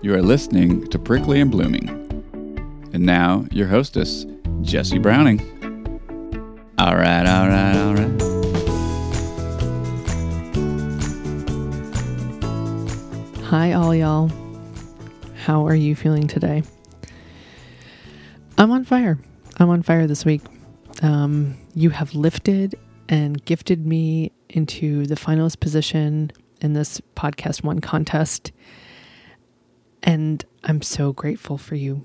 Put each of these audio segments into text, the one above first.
You are listening to Prickly and Blooming. And now, your hostess, Jesse Browning. All right, all right, all right. Hi, all y'all. How are you feeling today? I'm on fire. I'm on fire this week. Um, you have lifted and gifted me into the finalist position in this podcast one contest. And I'm so grateful for you.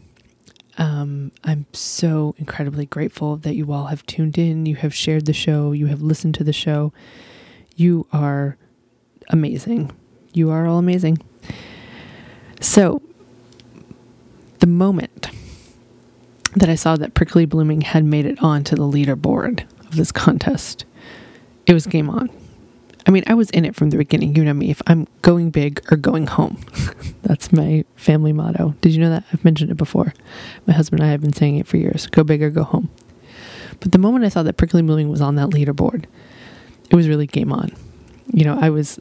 Um, I'm so incredibly grateful that you all have tuned in, you have shared the show, you have listened to the show. You are amazing. You are all amazing. So, the moment that I saw that Prickly Blooming had made it onto the leaderboard of this contest, it was game on. I mean, I was in it from the beginning. You know me. If I'm going big or going home, that's my family motto. Did you know that? I've mentioned it before. My husband and I have been saying it for years go big or go home. But the moment I saw that Prickly Blooming was on that leaderboard, it was really game on. You know, I was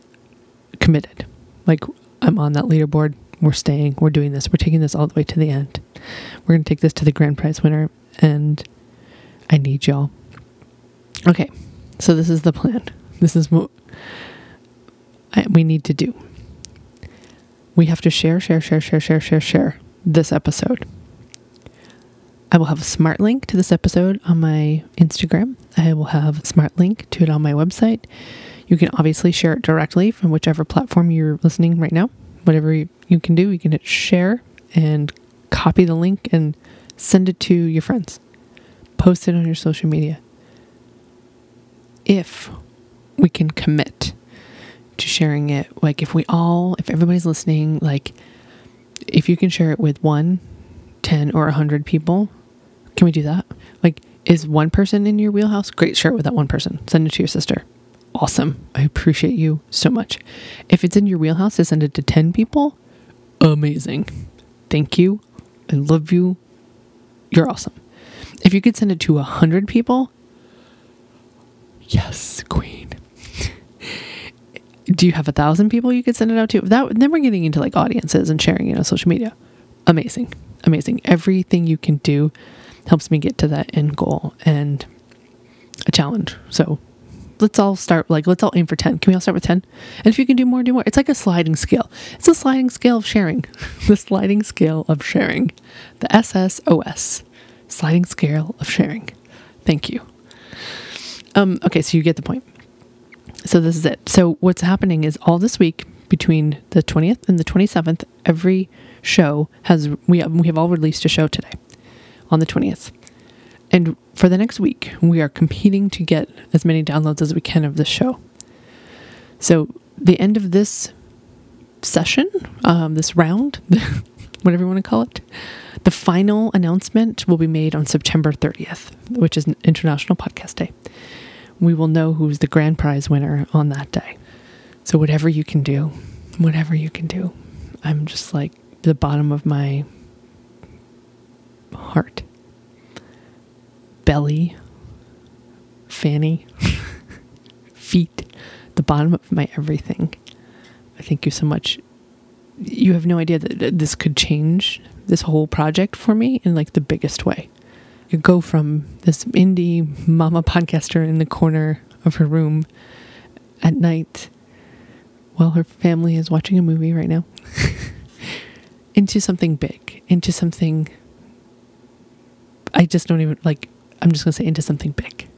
committed. Like, I'm on that leaderboard. We're staying. We're doing this. We're taking this all the way to the end. We're going to take this to the grand prize winner. And I need y'all. Okay. So, this is the plan. This is what I, we need to do. We have to share, share, share, share, share, share, share this episode. I will have a smart link to this episode on my Instagram. I will have a smart link to it on my website. You can obviously share it directly from whichever platform you're listening right now. Whatever you, can do, you can hit share and copy the link and send it to your friends. Post it on your social media. If we can commit to sharing it, like if we all, if everybody's listening, like if you can share it with one, 10, or 100 people, can we do that? Like, is one person in your wheelhouse? Great, share it with that one person. Send it to your sister. Awesome. I appreciate you so much. If it's in your wheelhouse to send it to 10 people, amazing. Thank you. I love you. You're awesome. If you could send it to 100 people, yes, queen. Do you have a thousand people you could send it out to? That then we're getting into like audiences and sharing it on social media. Amazing, amazing. Everything you can do helps me get to that end goal and a challenge. So let's all start like let's all aim for 10 can we all start with 10 and if you can do more do more. It's like a sliding scale. It's a sliding scale of sharing. The sliding scale of sharing. The ssos sliding scale of sharing. Thank you. Um okay so you get the point so this is it so what's happening is all this week between the 20th and the 27th every show has we have, we have all released a show today on the 20th and for the next week, we are competing to get as many downloads as we can of this show. So, the end of this session, um, this round, whatever you want to call it, the final announcement will be made on September 30th, which is International Podcast Day. We will know who's the grand prize winner on that day. So, whatever you can do, whatever you can do, I'm just like the bottom of my heart belly, fanny, feet, the bottom of my everything. I thank you so much. You have no idea that this could change this whole project for me in like the biggest way. Go from this indie mama podcaster in the corner of her room at night while her family is watching a movie right now into something big, into something I just don't even like I'm just going to say into something big.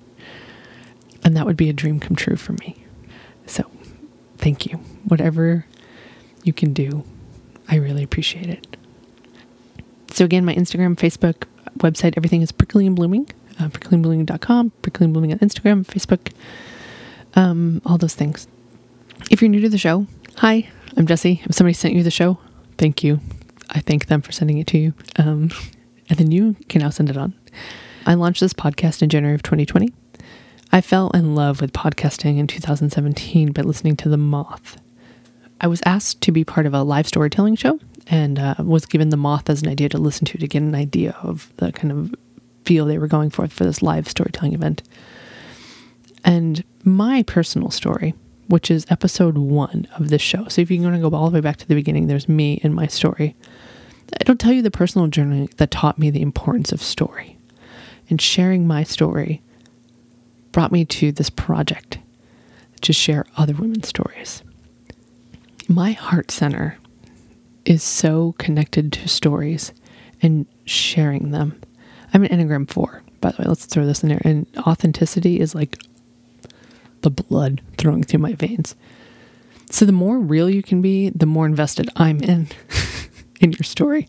And that would be a dream come true for me. So thank you. Whatever you can do, I really appreciate it. So again, my Instagram, Facebook, website, everything is prickly and blooming. Uh, pricklyandblooming.com, prickly and blooming on Instagram, Facebook, um, all those things. If you're new to the show, hi, I'm Jesse. If somebody sent you the show, thank you. I thank them for sending it to you. Um, and then you can now send it on. I launched this podcast in January of 2020. I fell in love with podcasting in 2017 by listening to The Moth. I was asked to be part of a live storytelling show and uh, was given The Moth as an idea to listen to to get an idea of the kind of feel they were going for for this live storytelling event. And my personal story which is episode one of this show. So if you're going to go all the way back to the beginning, there's me and my story. It'll tell you the personal journey that taught me the importance of story. And sharing my story brought me to this project to share other women's stories. My heart center is so connected to stories and sharing them. I'm an Enneagram 4, by the way. Let's throw this in there. And authenticity is like the blood throwing through my veins. So the more real you can be, the more invested I'm in in your story.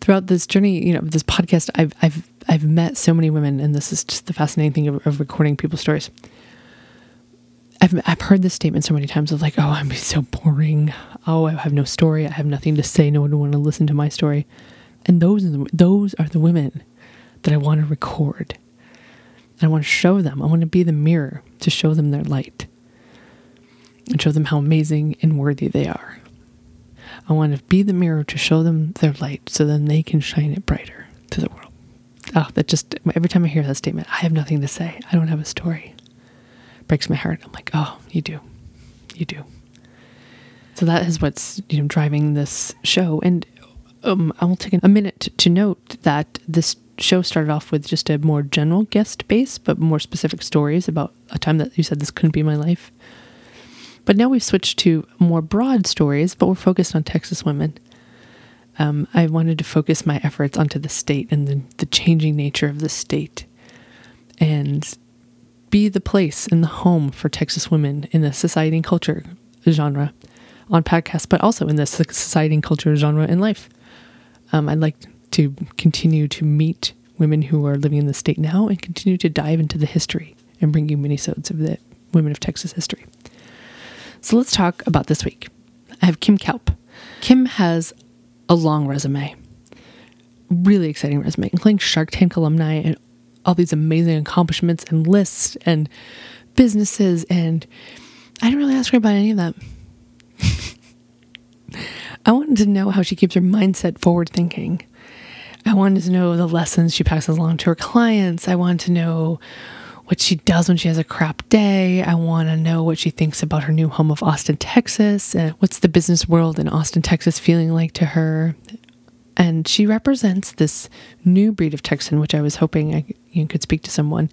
Throughout this journey, you know, this podcast, I've I've I've met so many women, and this is just the fascinating thing of, of recording people's stories. I've I've heard this statement so many times of like, oh, I'm so boring. Oh, I have no story. I have nothing to say. No one will want to listen to my story. And those are the, those are the women that I want to record. I want to show them. I want to be the mirror to show them their light and show them how amazing and worthy they are. I want to be the mirror to show them their light so then they can shine it brighter to the world. Oh, that just, every time I hear that statement, I have nothing to say. I don't have a story. Breaks my heart. I'm like, oh, you do. You do. So that is what's you know driving this show. And um, I will take a minute to note that this show started off with just a more general guest base, but more specific stories about a time that you said this couldn't be my life. But now we've switched to more broad stories, but we're focused on Texas women. Um, I wanted to focus my efforts onto the state and the, the changing nature of the state and be the place and the home for Texas women in the society and culture genre on podcasts, but also in the society and culture genre in life. Um, I'd like to continue to meet women who are living in the state now and continue to dive into the history and bring you minisodes of the women of Texas history. So let's talk about this week. I have Kim Kaupe. Kim has a long resume, really exciting resume, including Shark Tank alumni and all these amazing accomplishments and lists and businesses. And I didn't really ask her about any of that. I wanted to know how she keeps her mindset forward thinking. I wanted to know the lessons she passes along to her clients. I wanted to know what she does when she has a crap day. I want to know what she thinks about her new home of Austin, Texas. What's the business world in Austin, Texas feeling like to her? And she represents this new breed of Texan, which I was hoping I you could speak to someone.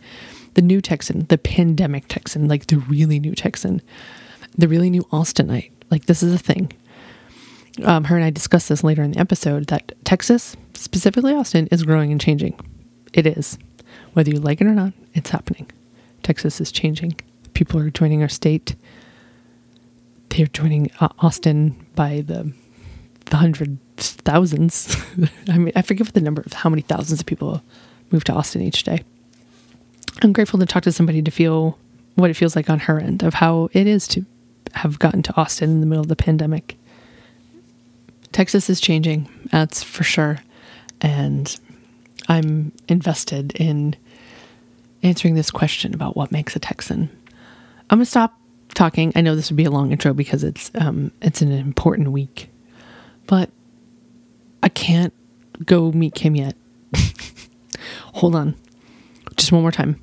The new Texan, the pandemic Texan, like the really new Texan, the really new Austinite. Like, this is a thing um, her and I discussed this later in the episode that Texas, specifically Austin, is growing and changing. It is. Whether you like it or not, it's happening. Texas is changing. People are joining our state. They're joining uh, Austin by the, the hundred thousands. I mean, I forget the number of how many thousands of people move to Austin each day. I'm grateful to talk to somebody to feel what it feels like on her end of how it is to have gotten to Austin in the middle of the pandemic Texas is changing, that's for sure. And I'm invested in answering this question about what makes a Texan. I'm going to stop talking. I know this would be a long intro because it's um, it's an important week, but I can't go meet Kim yet. Hold on, just one more time.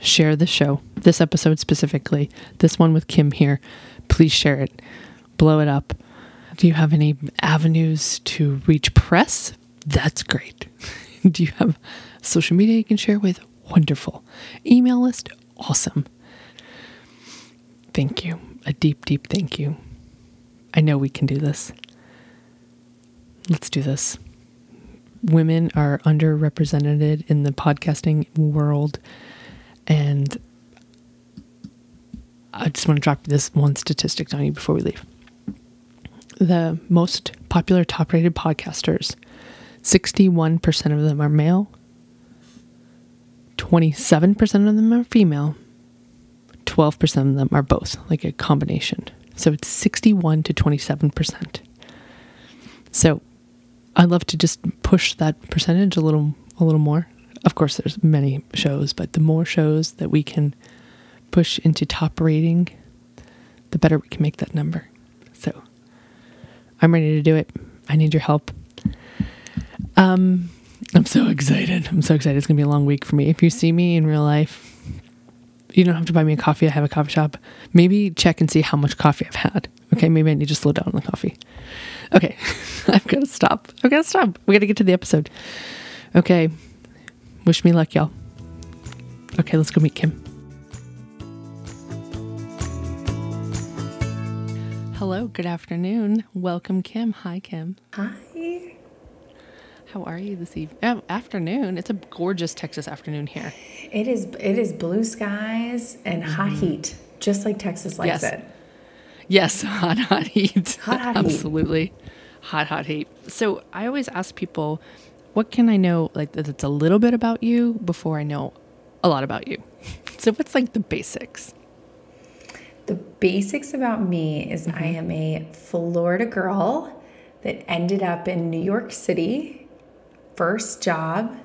Share the show, this episode specifically, this one with Kim here. Please share it, blow it up. Do you have any avenues to reach press? That's great. Do you have social media you can share with? Wonderful. Email list? Awesome. Thank you. A deep, deep thank you. I know we can do this. Let's do this. Women are underrepresented in the podcasting world. And I just want to drop this one statistic on you before we leave the most popular top rated podcasters, 61% of them are male, 27% of them are female, 12% of them are both, like a combination. So it's 61 to 27%. So I'd love to just push that percentage a little a little more. Of course there's many shows, but the more shows that we can push into top rating, the better we can make that number. So I'm ready to do it. I need your help. Um, I'm so excited. I'm so excited. It's going to be a long week for me. If you see me in real life, You don't have to buy me a coffee. I have a coffee shop. Maybe check and see how much coffee I've had. Okay, maybe I need to slow down on the coffee. Okay, I've got to stop. I've got to stop. We got to get to the episode. Okay, wish me luck, y'all. Okay, let's go meet Kim. Hello, good afternoon. Welcome, Kim. Hi, Kim. Hi. How are you this evening? Oh, afternoon. It's a gorgeous Texas afternoon here. It is it is blue skies and hot mm-hmm. heat, just like Texas likes Yes. it. Yes, hot, hot heat. Hot, hot heat. Absolutely. Hot, hot heat. So I always ask people, what can I know, like, that's a little bit about you before I know a lot about you? So what's like the basics? The basics about me is I mm-hmm. am a Florida girl that ended up in New York City, first job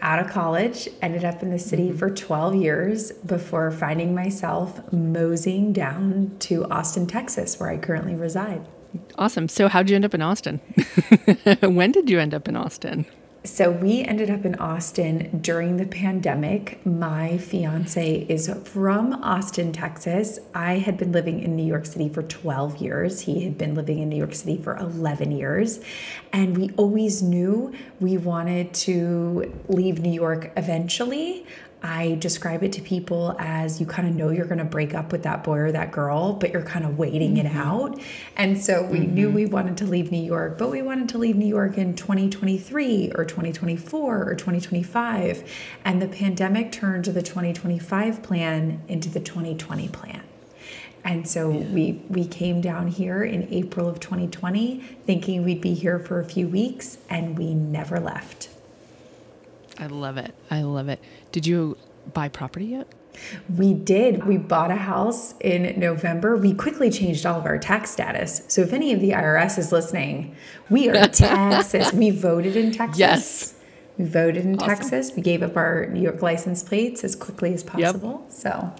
out of college, ended up in the city mm-hmm. for 12 years before finding myself moseying down to Austin, Texas, where I currently reside. Awesome. So how'd you end up in Austin? when did you end up in Austin? So we ended up in Austin during the pandemic. My fiance is from Austin, Texas. I had been living in New York City for 12 years. He had been living in New York City for 11 years. And we always knew we wanted to leave New York eventually. I describe it to people as you kind of know you're going to break up with that boy or that girl, but you're kind of waiting it mm-hmm. out. And so we knew mm-hmm. we wanted to leave New York, but we wanted to leave New York in 2023 or 2024 or 2025. And the pandemic turned the 2025 plan into the 2020 plan. And so we we came down here in April of 2020 thinking we'd be here for a few weeks and we never left. I love it. I love it. Did you buy property yet? We did. We bought a house in November. We quickly changed all of our tax status. So if any of the IRS is listening, we are Texas. We voted in Texas. Yes. We voted in Awesome. Texas. We gave up our New York license plates as quickly as possible. So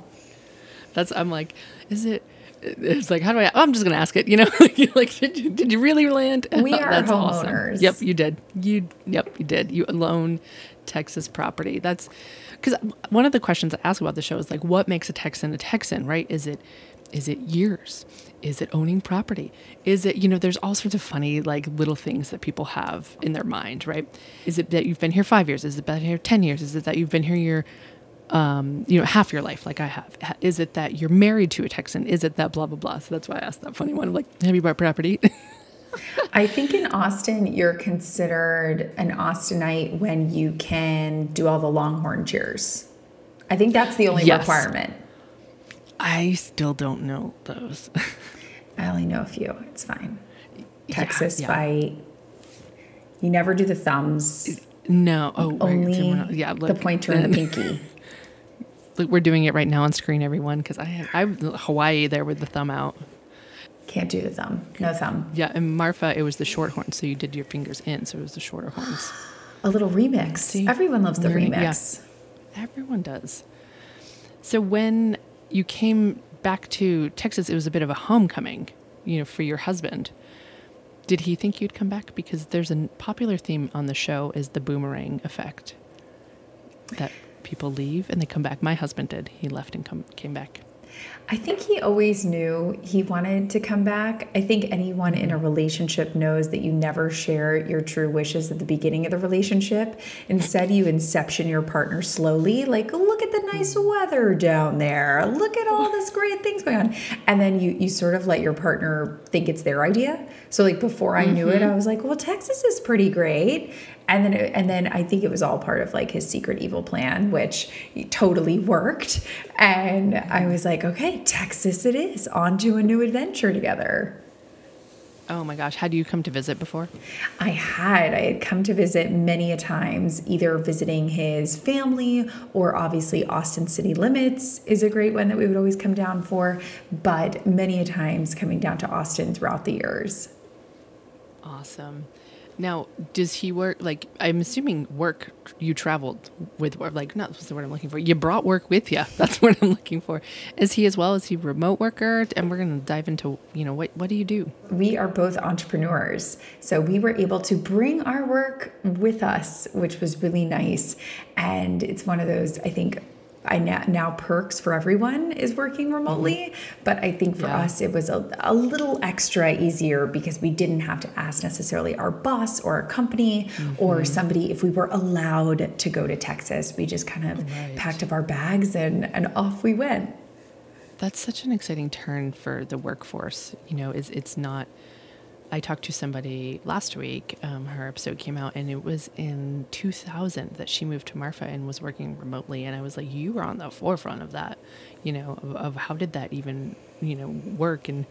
That's I'm like, is it? It's like, how do I? Oh, I'm just gonna ask it. You know, like, did you, did you really land? We are That's awesome. homeowners. Yep, you did. You yep, you did. You own Texas property. That's because one of the questions I ask about the show is like, what makes a Texan a Texan? Right? Is it is it years? Is it owning property? Is it you know? There's all sorts of funny like little things that people have in their mind. Right? Is it that you've been here five years? Is it been here ten years? Is it that you've been here your um, you know, half your life, like I have? Is it that you're married to a Texan? Is it that blah blah blah? So that's why I asked that funny one. Like, have you bought property? I think in Austin, you're considered an Austinite when you can do all the Longhorn cheers. I think that's the only Yes. requirement. I still don't know those. I only know a few. It's fine. Texas yeah. fight. You never do the thumbs. no. Oh, Only we're not- yeah. the pointer and the pinky. look, we're doing it right now on screen, everyone, because I have I Hawaii there with the thumb out. Can't do the thumb. No thumb. Yeah, and Marfa, it was the short horn, so you did your fingers in, so it was the shorter horns. A little remix. See? Everyone loves the Learning- yeah. remix. Everyone does. So when you came back to Texas, it was a bit of a homecoming, you know, for your husband. Did he think you'd come back? Because there's a popular theme on the show is the boomerang effect. That people leave and they come back. My husband did. He left and come came back. I think he always knew he wanted to come back. I think anyone in a relationship knows that you never share your true wishes at the beginning of the relationship. Instead, you inception your partner slowly, like, look at the nice weather down there. Look at all this great things going on. And then you you sort of let your partner think it's their idea. So like before I knew it, mm-hmm. I was like, well, Texas is pretty great. And then, it, and then I think it was all part of like his secret evil plan, which totally worked. And I was like, okay, Texas it is. On to a new adventure together. Oh my gosh, had you come to visit before? I had. I had come to visit many a times, either visiting his family or obviously Austin City Limits is a great one that we would always come down for, but many a times coming down to Austin throughout the years. Awesome. Now, does he work? Like, I'm assuming work. You traveled with work. Like, not that's the word I'm looking for. You brought work with you. That's what I'm looking for. Is he as well? Is he remote worker? And we're gonna dive into. You know, what what do you do? we are both entrepreneurs. So we were able to bring our work with us, which was really nice. And it's one of those, I think, I now, now perks for everyone is working mm-hmm. remotely, but I think for Yeah. us it was a, a little extra easier because we didn't have to ask necessarily our boss or our company or mm-hmm. somebody if we were allowed to go to Texas. We just kind of Right. packed up our bags and and off we went. That's such an exciting turn for the workforce. You know, it's, it's not. I talked to somebody last week. Um, her episode came out, and it was in 2000 that she moved to Marfa and was working remotely. And I was like, "You were on the forefront of that, you know, of, of how did that even, you know, work?" And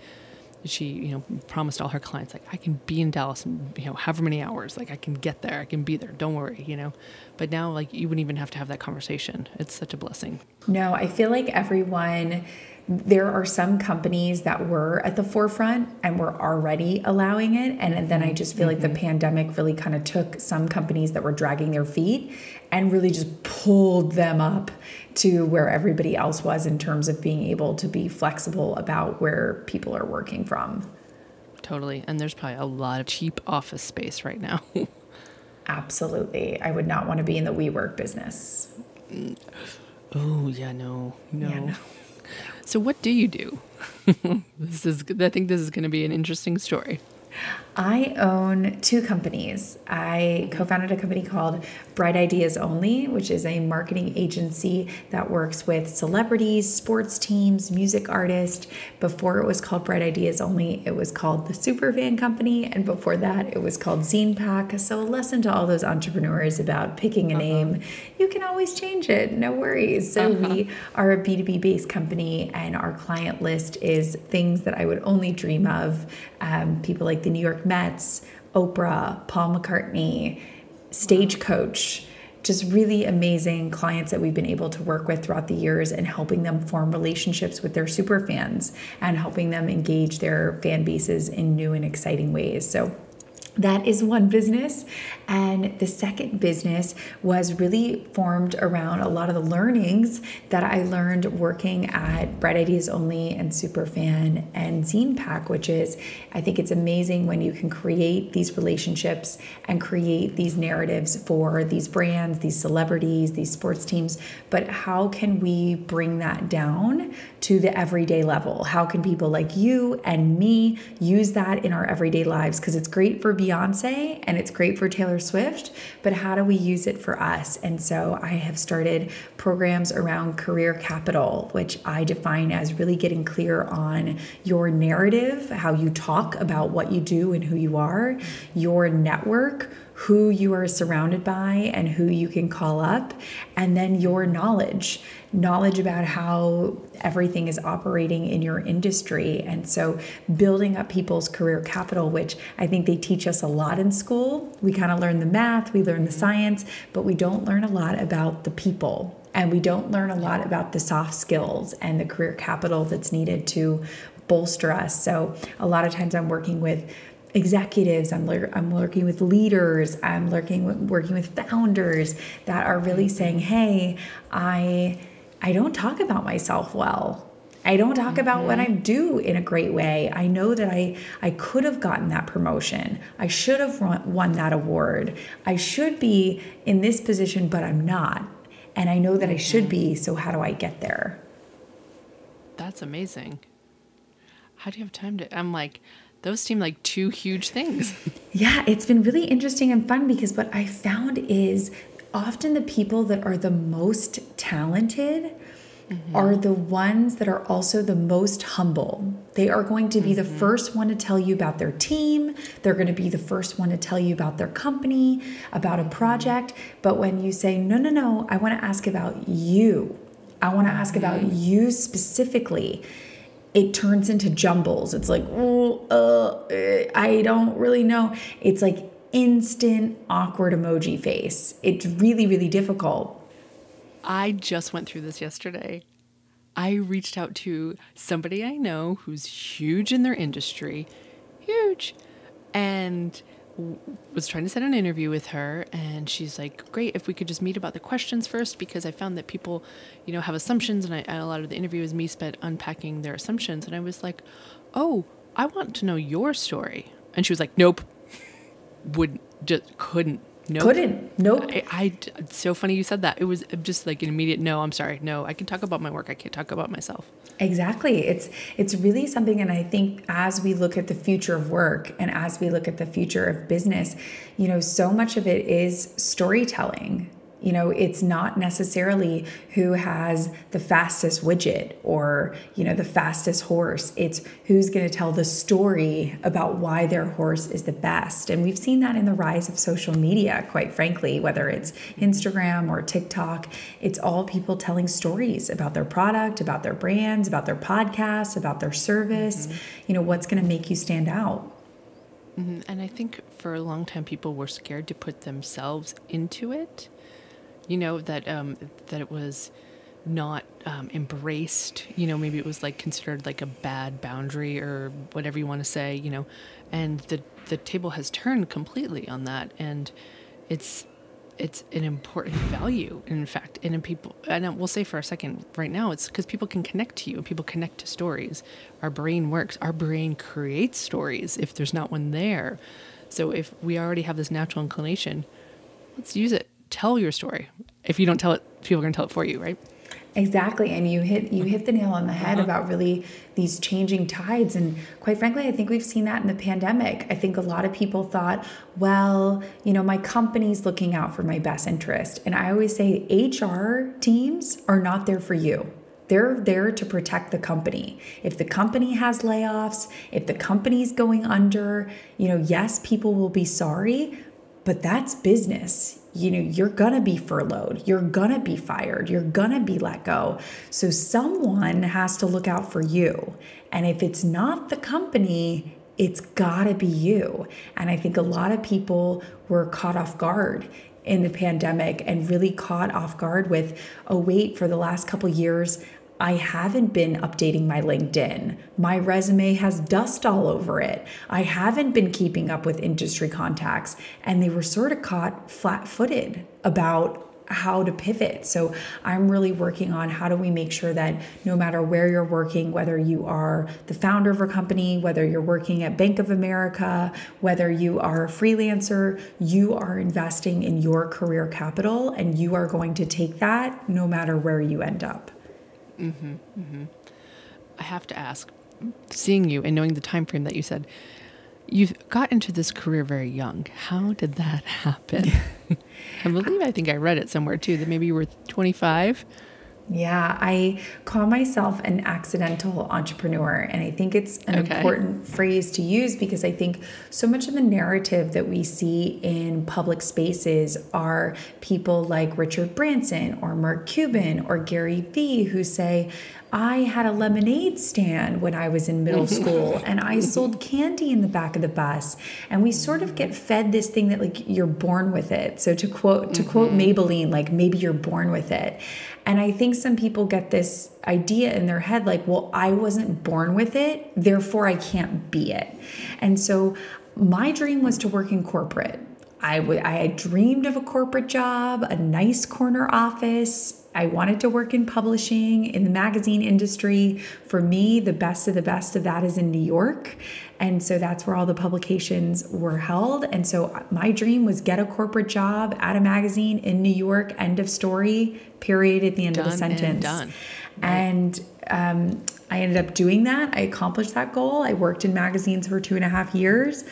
she, you know, promised all her clients, like, "I can be in Dallas in, you know, however many hours. Like, I can get there. I can be there. Don't worry, you know." But now, like, you wouldn't even have to have that conversation. It's such a blessing. No, I feel like everyone, there are some companies that were at the forefront and were already allowing it. And then I just feel like the mm-hmm. pandemic really kind of took some companies that were dragging their feet and really just pulled them up to where everybody else was in terms of being able to be flexible about where people are working from. Totally. And there's probably a lot of cheap office space right now. Absolutely. I would not want to be in the WeWork business. oh, yeah, no. No. Yeah, no. So what do you do? this is I think this is going to be an interesting story. I own two companies. I co founded a company called Bright Ideas Only, which is a marketing agency that works with celebrities, sports teams, music artists. Before it was called Bright Ideas Only, it was called the Superfan Company. And before that, it was called ZinePak. So, a lesson to all those entrepreneurs about picking a name. You can always change it, no worries. So, we are a B2B based company, and our client list is things that I would only dream of. Um, people like the New York Mets, Oprah, Paul McCartney, Stagecoach, just really amazing clients that we've been able to work with throughout the years and helping them form relationships with their super fans and helping them engage their fan bases in new and exciting ways. So that is one business. And the second business was really formed around a lot of the learnings that I learned working at Bright Ideas Only and Superfan and ZinePak, which is, I think it's amazing when you can create these relationships and create these narratives for these brands, these celebrities, these sports teams. But how can we bring that down to the everyday level? How can people like you and me use that in our everyday lives? Because it's great for Beyonce and it's great for Taylor Swift, but how do we use it for us? And so I have started programs around career capital, which I define as really getting clear on your narrative, how you talk about what you do and who you are, your network who you are surrounded by and who you can call up, and then your knowledge knowledge about how everything is operating in your industry. And so, building up people's career capital, which I think they teach us a lot in school. We kind of learn the math, we learn the science, but we don't learn a lot about the people. And we don't learn a lot about the soft skills and the career capital that's needed to bolster us. So, a lot of times I'm working with executives i'm i'm working with leaders i'm working with, working with founders that are really saying hey i i don't talk about myself well. I don't talk about what mm-hmm. i do in a great way. I know that i i could have gotten that promotion. I should have won, won that award. I should be in this position but i'm not. And i know that i should mm-hmm. be so how do i get there? That's amazing. How do you have time to? I'm like, those seem like two huge things. Yeah, it's been really interesting and fun because what I found is often the people that are the most talented mm-hmm. are the ones that are also the most humble. They are going to be the mm-hmm. first one to tell you about their team. They're going to be the first one to tell you about their company, about a mm-hmm. project. But when you say, no, no, no, I want to ask about you, I want to ask about you specifically it turns into jumbles. It's like, oh, uh, eh, I don't really know. It's like instant awkward emoji face. It's really, really difficult. I just went through this yesterday. I reached out to somebody I know who's huge in their industry, huge, and was trying to set an interview with her. And she's like, "Great, if we could just meet about the questions first, because I found that people, you know, have assumptions, and, I, and a lot of the interview is me spent unpacking their assumptions." And I was like, "Oh, I want to know your story." And she was like, "Nope, would just couldn't Nope. Couldn't. Nope. I, I it's so funny you said that. It was just like an immediate no. I'm sorry. No, I can talk about my work. I can't talk about myself. Exactly. It's it's really something and I think as we look at the future of work and as we look at the future of business, you know, so much of it is storytelling. You know, it's not necessarily who has the fastest widget or, you know, the fastest horse. It's who's going to tell the story about why their horse is the best. And we've seen that in the rise of social media, quite frankly, whether it's Instagram or TikTok. It's all people telling stories about their product, about their brands, about their podcasts, about their service, mm-hmm. you know, what's going to make you stand out. Mm-hmm. And I think for a long time, people were scared to put themselves into it you know that um, that it was not um, embraced you know maybe it was like considered like a bad boundary or whatever you want to say you know and the the table has turned completely on that and it's it's an important value in fact and in people and we'll say for a second right now it's because people can connect to you and people connect to stories. Our brain works our brain creates stories if there's not one there. So if we already have this natural inclination let's use it tell your story. If you don't tell it, people are going to tell it for you, right? Exactly, and you hit you hit the nail on the head uh-huh. about really these changing tides, and quite frankly, I think we've seen that in the pandemic. I think a lot of people thought, well, you know, my company's looking out for my best interest, and I always say HR teams are not there for you. They're there to protect the company. If the company has layoffs, if the company's going under, you know, yes, people will be sorry, but that's business you know, you're going to be furloughed, you're going to be fired, you're going to be let go. So someone has to look out for you. And if it's not the company, it's got to be you. And I think a lot of people were caught off guard in the pandemic and really caught off guard with oh wait for the last couple years I haven't been updating my LinkedIn. My resume has dust all over it. I haven't been keeping up with industry contacts. And they were sort of caught flat footed about how to pivot. So I'm really working on how do we make sure that no matter where you're working, whether you are the founder of a company, whether you're working at Bank of America, whether you are a freelancer, you are investing in your career capital and you are going to take that no matter where you end up. Mm-hmm, mm-hmm. I have to ask, seeing you and knowing the time frame that you said, you got into this career very young. How did that happen? I believe I think I read it somewhere too that maybe you were 25. Yeah, I call myself an accidental entrepreneur. And I think it's an okay. important phrase to use because I think so much of the narrative that we see in public spaces are people like Richard Branson or Mark Cuban or Gary Vee who say, I had a lemonade stand when I was in middle school and I sold candy in the back of the bus. And we sort of get fed this thing that like you're born with it. So to quote to mm-hmm. quote Maybelline, like maybe you're born with it. And I think some people get this idea in their head like, well, I wasn't born with it, therefore I can't be it. And so my dream was to work in corporate. I, I had dreamed of a corporate job, a nice corner office. I wanted to work in publishing, in the magazine industry. For me, the best of the best of that is in New York. And so that's where all the publications were held. And so my dream was get a corporate job at a magazine in New York, end of story, period at the end done of the sentence. And done. Right. And um, I ended up doing that. I accomplished that goal. I worked in magazines for two and a half years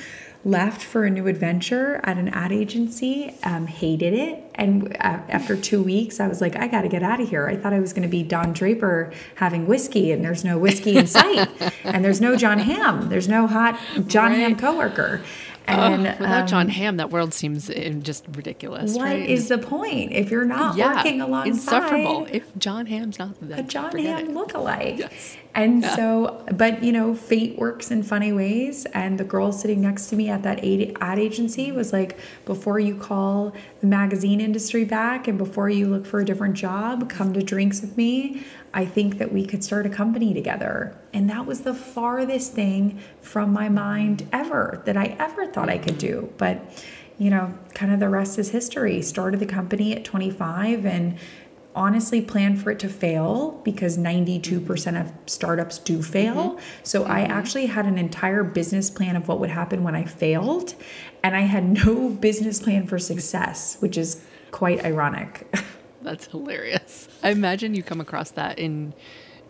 left for a new adventure at an ad agency, um, hated it. And uh, after two weeks, I was like, I got to get out of here. I thought I was going to be Don Draper having whiskey, and there's no whiskey in sight. and there's no Jon Hamm. There's no hot John right. Hamm coworker. And oh, without um, Jon Hamm, that world seems uh, just ridiculous. What right? is the point if you're not yeah, working alongside? Insufferable. If Jon Hamm's not there, a Jon Hamm lookalike. Yes. And yeah. so, but you know, fate works in funny ways. And the girl sitting next to me at that ad agency was like, before you call the magazine industry back and before you look for a different job, come to drinks with me. I think that we could start a company together. And that was the farthest thing from my mind ever that I ever thought I could do. But, you know, kind of the rest is history. Started the company at 25 and honestly planned for it to fail because 92% of startups do fail. Mm-hmm. So I mm-hmm. actually had an entire business plan of what would happen when I failed, and I had no business plan for success, which is quite ironic. That's hilarious. I imagine you come across that in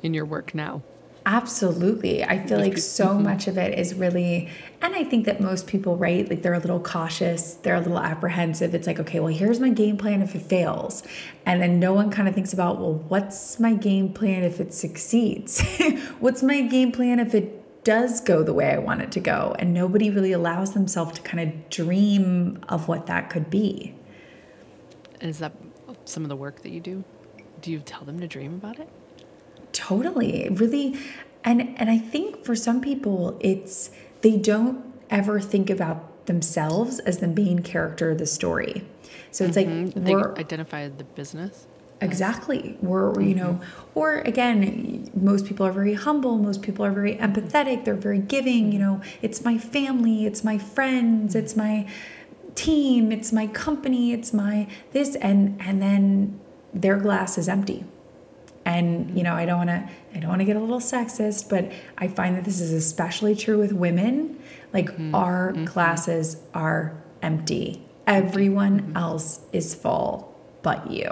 in your work now. Absolutely. I feel like so mm-hmm. much of it is really, and I think that most people, right, like they're a little cautious, they're a little apprehensive. It's like, okay, well, here's my game plan if it fails. And then no one kind of thinks about, well, what's my game plan if it succeeds? what's my game plan if it does go the way I want it to go? And nobody really allows themselves to kind of dream of what that could be. Is that some of the work that you do? Do you tell them to dream about it? Totally. It really and and I think for some people it's they don't ever think about themselves as the main character of the story. So it's like mm-hmm. They identify the business. exactly we're you mm-hmm. know or again most people are very humble most people are very empathetic they're very giving you know it's my family it's my friends it's my team it's my company it's my this and and then their glass is empty and you know i don't want to i don't want to get a little sexist but i find that this is especially true with women. Like mm-hmm. our mm-hmm. classes are empty. Everyone mm-hmm. else is full but you.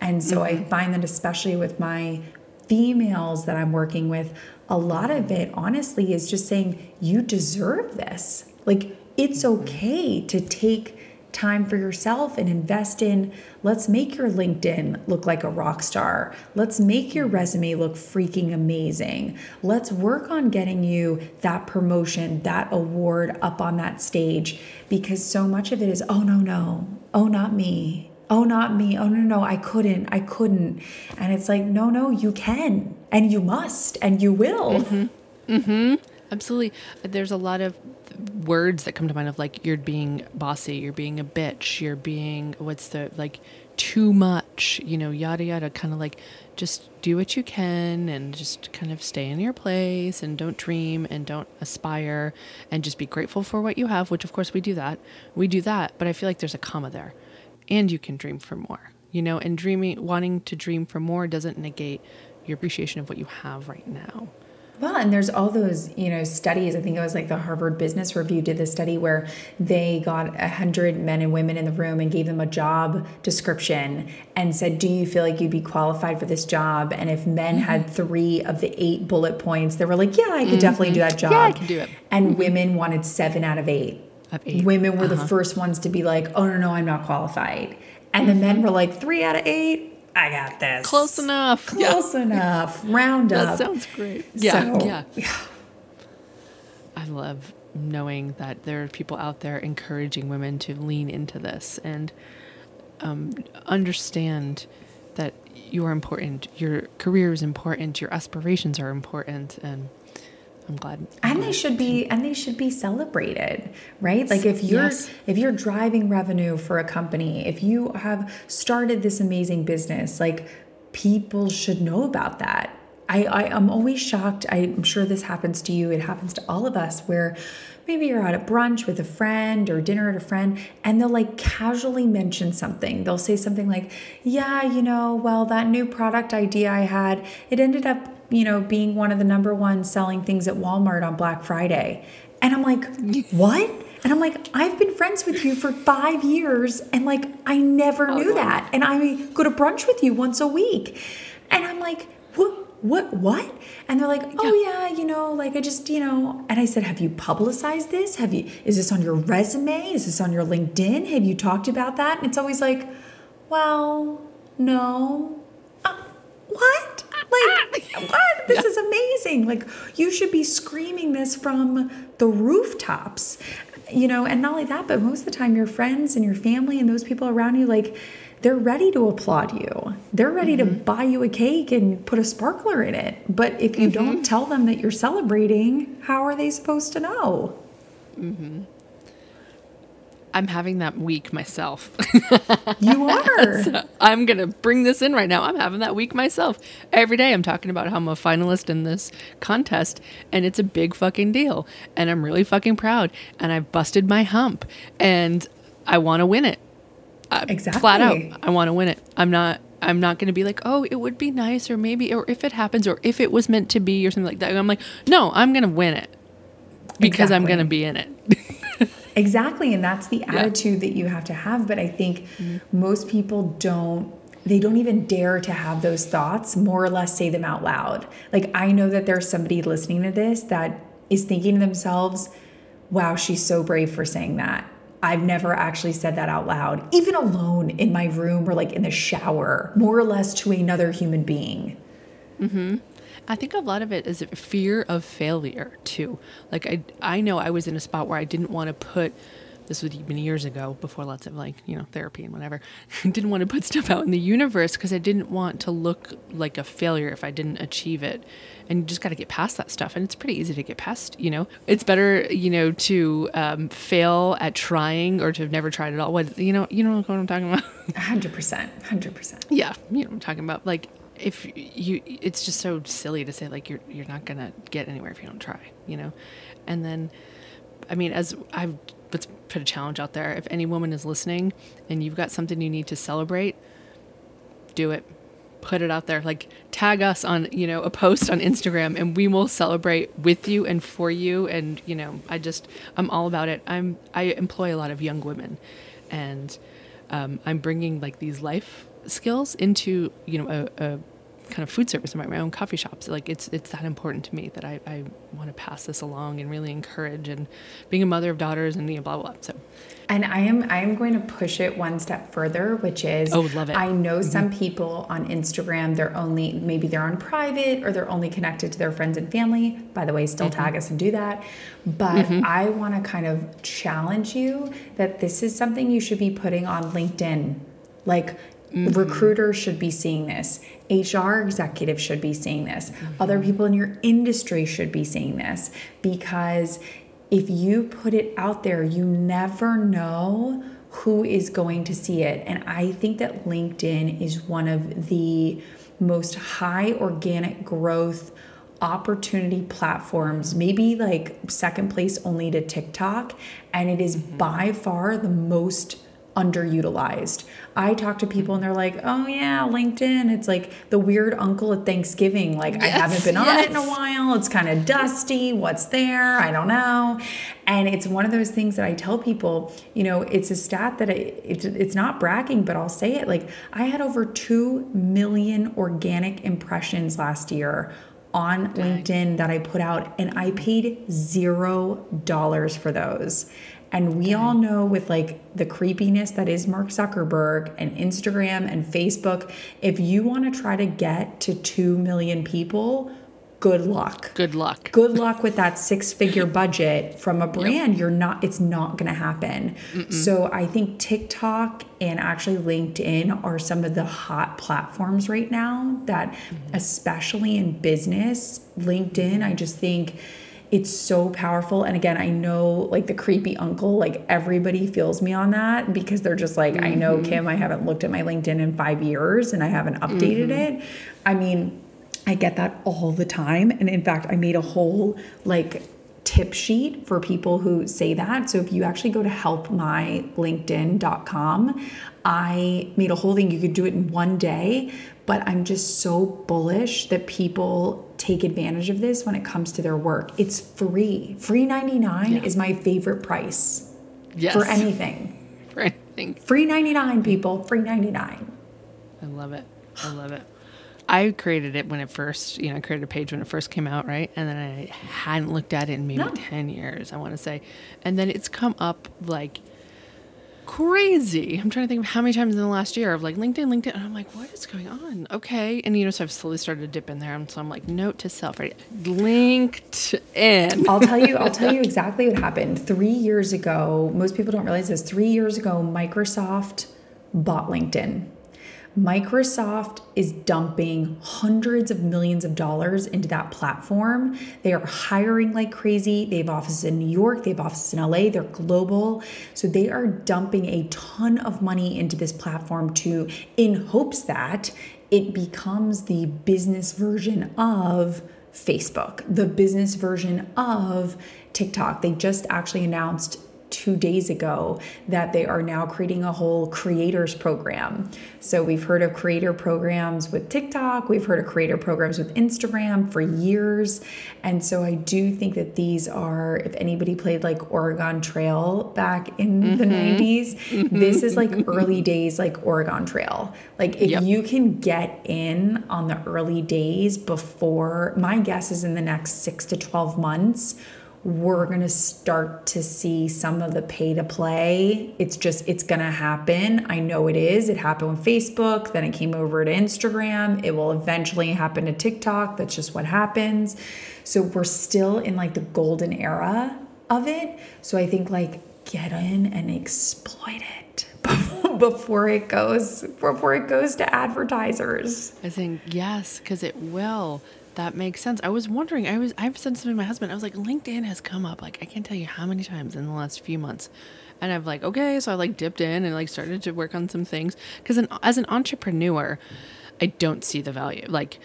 And so i find that especially with my females that i'm working with a lot of it honestly is just saying you deserve this. Like it's okay to take time for yourself and invest in let's make your LinkedIn look like a rock star. Let's make your resume look freaking amazing. Let's work on getting you that promotion, that award up on that stage because so much of it is oh no no. Oh not me. Oh not me. Oh no no, I couldn't. I couldn't. And it's like no no, you can and you must and you will. Mm-hmm. Mm-hmm. Absolutely. There's a lot of words that come to mind of like you're being bossy, you're being a bitch, you're being what's the like too much, you know, yada yada, kind of like just do what you can and just kind of stay in your place and don't dream and don't aspire and just be grateful for what you have, which of course we do that. We do that, but I feel like there's a comma there. And you can dream for more. You know, and dreaming wanting to dream for more doesn't negate your appreciation of what you have right now. Well, and there's all those, you know, studies. I think it was like the Harvard Business Review did this study where they got a hundred men and women in the room and gave them a job description and said, "Do you feel like you'd be qualified for this job?" And if men had mm-hmm. three of the eight bullet points, they were like, "Yeah, I could mm-hmm. definitely do that job." Yeah, I can do it. And mm-hmm. women wanted seven out of eight. Of eight. Women were the uh-huh. first ones to be like, "Oh no, no, I'm not qualified," and the men were like, three out of eight. I got this. Close enough. Yeah. Close enough. Round That up. sounds great. Yeah, So- yeah. I love knowing that there are people out there encouraging women to lean into this and um, understand that you are important. Your career is important. Your aspirations are important, and I'm glad. and they should be and they should be celebrated right like if you're Yes. if you're driving revenue for a company if you have started this amazing business like people should know about that I, I am always shocked i'm sure this happens to you it happens to all of us where maybe you're out at brunch with a friend or dinner at a friend and they'll like casually mention something they'll say something like yeah you know well that new product idea i had it ended up you know, being one of the number one selling things at Walmart on Black Friday. And I'm like, what? And I'm like, I've been friends with you for five years and like I never knew that. And I go to brunch with you once a week. And I'm like, what what what? And they're like, oh yeah, you know, like I just, you know, and I said, have you publicized this? Have you is this on your resume? Is this on your LinkedIn? Have you talked about that? And it's always like, well, no. Uh, what? Like, ah! what? This is amazing. Like, you should be screaming this from the rooftops, you know, and not only that, but most of the time, your friends and your family and those people around you, like, they're ready to applaud you. They're ready to mm-hmm. buy you a cake and put a sparkler in it. But if you don't mm-hmm. tell them that you're celebrating, how are they supposed to know? Mm-hmm. I'm having that week myself. You are. I'm going to bring this in right now. I'm having that week myself. Every day I'm talking about how I'm a finalist in this contest and it's a big fucking deal. And I'm really fucking proud. And I've busted my hump and I want to win it. I- Exactly. Flat out. I want to win it. I'm not, I'm not going to be like, oh, it would be nice, or maybe, or if it happens, or if it was meant to be, or something like that. I'm like, no, I'm going to win it because I'm going to be in it. Exactly. And that's the attitude that you have to have. But I think mm-hmm. most people don't, they don't even dare to have those thoughts, more or less say them out loud. Like, I know that there's somebody listening to this that is thinking to themselves, wow, she's so brave for saying that. I've never actually said that out loud, even alone in my room or like in the shower, more or less to another human being. Mm-hmm. I think a lot of it is a fear of failure too. Like I, I know I was in a spot where I didn't want to put. This was even years ago, before lots of like you know therapy and whatever. didn't want to put stuff out in the universe because I didn't want to look like a failure if I didn't achieve it. And you just got to get past that stuff, and it's pretty easy to get past. You know, it's better you know to um, fail at trying or to have never tried at all. What you know, you know what I'm talking about. 100%. 100%. Yeah, you know what I'm talking about. Like if you, it's just so silly to say like you're you're not gonna get anywhere if you don't try, you know. And then, I mean, as I've let's put a challenge out there. If any woman is listening and you've got something you need to celebrate, do it. Put it out there. Like tag us on you know a post on Instagram, and we will celebrate with you and for you. And you know, I just I'm all about it. I'm I employ a lot of young women, and um, I'm bringing like these life skills into you know a, a kind of food service and my own coffee shops. Like it's it's that important to me that I, I want to pass this along and really encourage and being a mother of daughters and you know, blah blah blah. So And I am I am going to push it one step further, which is Oh, love it. I know mm-hmm. some people on Instagram, they're only maybe they're on private or they're only connected to their friends and family. By the way, still mm-hmm. tag us and do that. But mm-hmm. I want to kind of challenge you that this is something you should be putting on LinkedIn. Like Mm-hmm. recruiters should be seeing this. HR executives should be seeing this. Mm-hmm. Other people in your industry should be seeing this because if you put it out there, you never know who is going to see it. And I think that LinkedIn is one of the most high organic growth opportunity platforms, maybe like second place only to TikTok. And it is mm-hmm. by far the most underutilized. I talk to people and they're like, oh yeah, LinkedIn. It's like the weird uncle at Thanksgiving. Like, I haven't been on it in a while. It's kind of dusty. What's there? I don't know. And it's one of those things that I tell people, you know, it's a stat that I, it's, it's not bragging, but I'll say it. Like, I had over 2 million organic impressions last year on LinkedIn that I put out, and I paid zero dollars for those. And we all know with like the creepiness that is Mark Zuckerberg and Instagram and Facebook, if you want to try to get to 2 million people, good luck. good luck. Good luck with that six figure budget from a brand. You're not, it's not going to happen. So I think TikTok and actually LinkedIn are some of the hot platforms right now that, mm-hmm. especially in business, LinkedIn, I just think it's so powerful. And again, I know like the creepy uncle, like everybody feels me on that because they're just like, I know, mm-hmm. Kim, I haven't looked at my LinkedIn in five years and I haven't updated mm-hmm. it. I mean, I get that all the time. And in fact, I made a whole like tip sheet for people who say that. So if you actually go to helpmylinkedin.com, I made a whole thing. You could do it in one day, but I'm just so bullish that people take advantage of this when it comes to their work. It's free. Free 99 is my favorite price Yes. for anything. For anything. Free 99 people, free 99. I love it. I love it. I created it when it first, you know, I created a page when it first came out, right? And then I hadn't looked at it in maybe No. 10 years, I want to say. And then it's come up like crazy. I'm trying to think of how many times in the last year of like LinkedIn, LinkedIn. And I'm like, what is going on? Okay. And, you know, so I've slowly started to dip in there. And so I'm like, note to self, right? LinkedIn. I'll tell you, I'll tell you exactly what happened. Three years ago, most people don't realize this. Three years ago, Microsoft bought LinkedIn. Microsoft is dumping hundreds of millions of dollars into that platform. They are hiring like crazy. They have offices in New York, they have offices in LA, they're global. So they are dumping a ton of money into this platform to in hopes that it becomes the business version of Facebook, the business version of TikTok. They just actually announced two days ago that they are now creating a whole creators program. So we've heard of creator programs with TikTok, we've heard of creator programs with Instagram for years. And so I do think that these are, if anybody played like Oregon Trail back in mm-hmm. the 90s, mm-hmm. this is like early days like Oregon Trail. Like if yep. you can get in on the early days before, my guess is in the next six to 12 months we're going to start to see some of the pay to play. It's just, it's going to happen. I know it is. It happened with Facebook, then it came over to Instagram. It will eventually happen to TikTok. That's just what happens. So we're still in like the golden era of it. So I think like get in and exploit it before it goes before it goes to advertisers. I think yes, because it will. That makes sense. I was wondering. I was. I've said something to my husband. I was like, LinkedIn has come up. Like, I can't tell you how many times in the last few months. And I've like, okay, so I like dipped in and like started to work on some things because as an entrepreneur, I don't see the value. Like,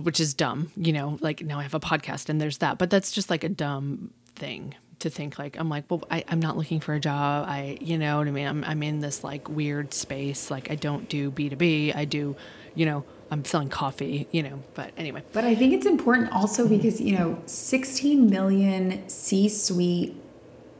which is dumb. You know, like now I have a podcast and there's that, but that's just like a dumb thing to think like i'm like well I, i'm not looking for a job i you know what i mean I'm, I'm in this like weird space like i don't do b2b i do you know I'm selling coffee, you know, but anyway. But I think it's important also because, you know, 16 million C suite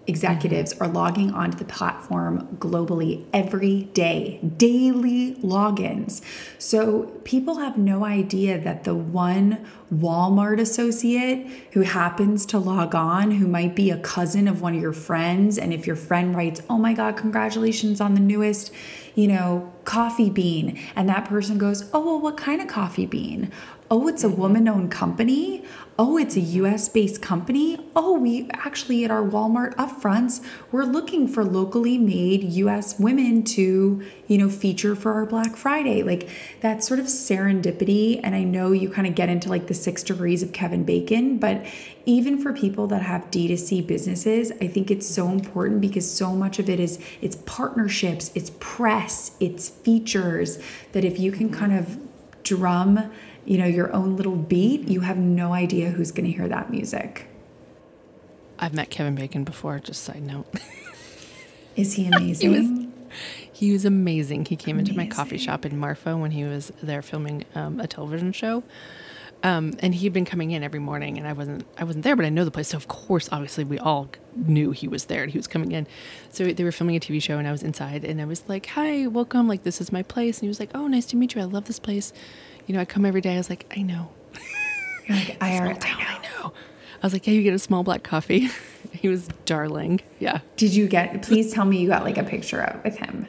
executives are logging onto the platform globally every day, daily logins. So people have no idea that the one Walmart associate who happens to log on, who might be a cousin of one of your friends, and if your friend writes, Oh my God, congratulations on the newest you know, coffee bean. And that person goes, Oh, well, what kind of coffee bean? Oh, it's a woman owned company. Oh, it's a US based company. Oh, we actually at our Walmart upfronts, we're looking for locally made US women to, you know, feature for our Black Friday. Like that sort of serendipity. And I know you kind of get into like the six degrees of Kevin Bacon, but even for people that have D2C businesses, I think it's so important because so much of it is it's partnerships, it's press, it's features that if you can kind of drum you know, your own little beat, you have no idea who's going to hear that music. I've met Kevin Bacon before, just side note. Is he amazing? he, was, he was amazing. He came amazing. into my coffee shop in Marfa when he was there filming um, a television show. Um, and he'd been coming in every morning and I wasn't I wasn't there, but I know the place. So of course, obviously we all knew he was there and he was coming in. So they were filming a TV show and I was inside and I was like, Hi, welcome, like this is my place. And he was like, Oh, nice to meet you. I love this place you know, I come every day. I was like, I know. Like, I, already, I, know. I know. I was like, yeah, you get a small black coffee. he was darling. Yeah. Did you get, please tell me you got like a picture of with him.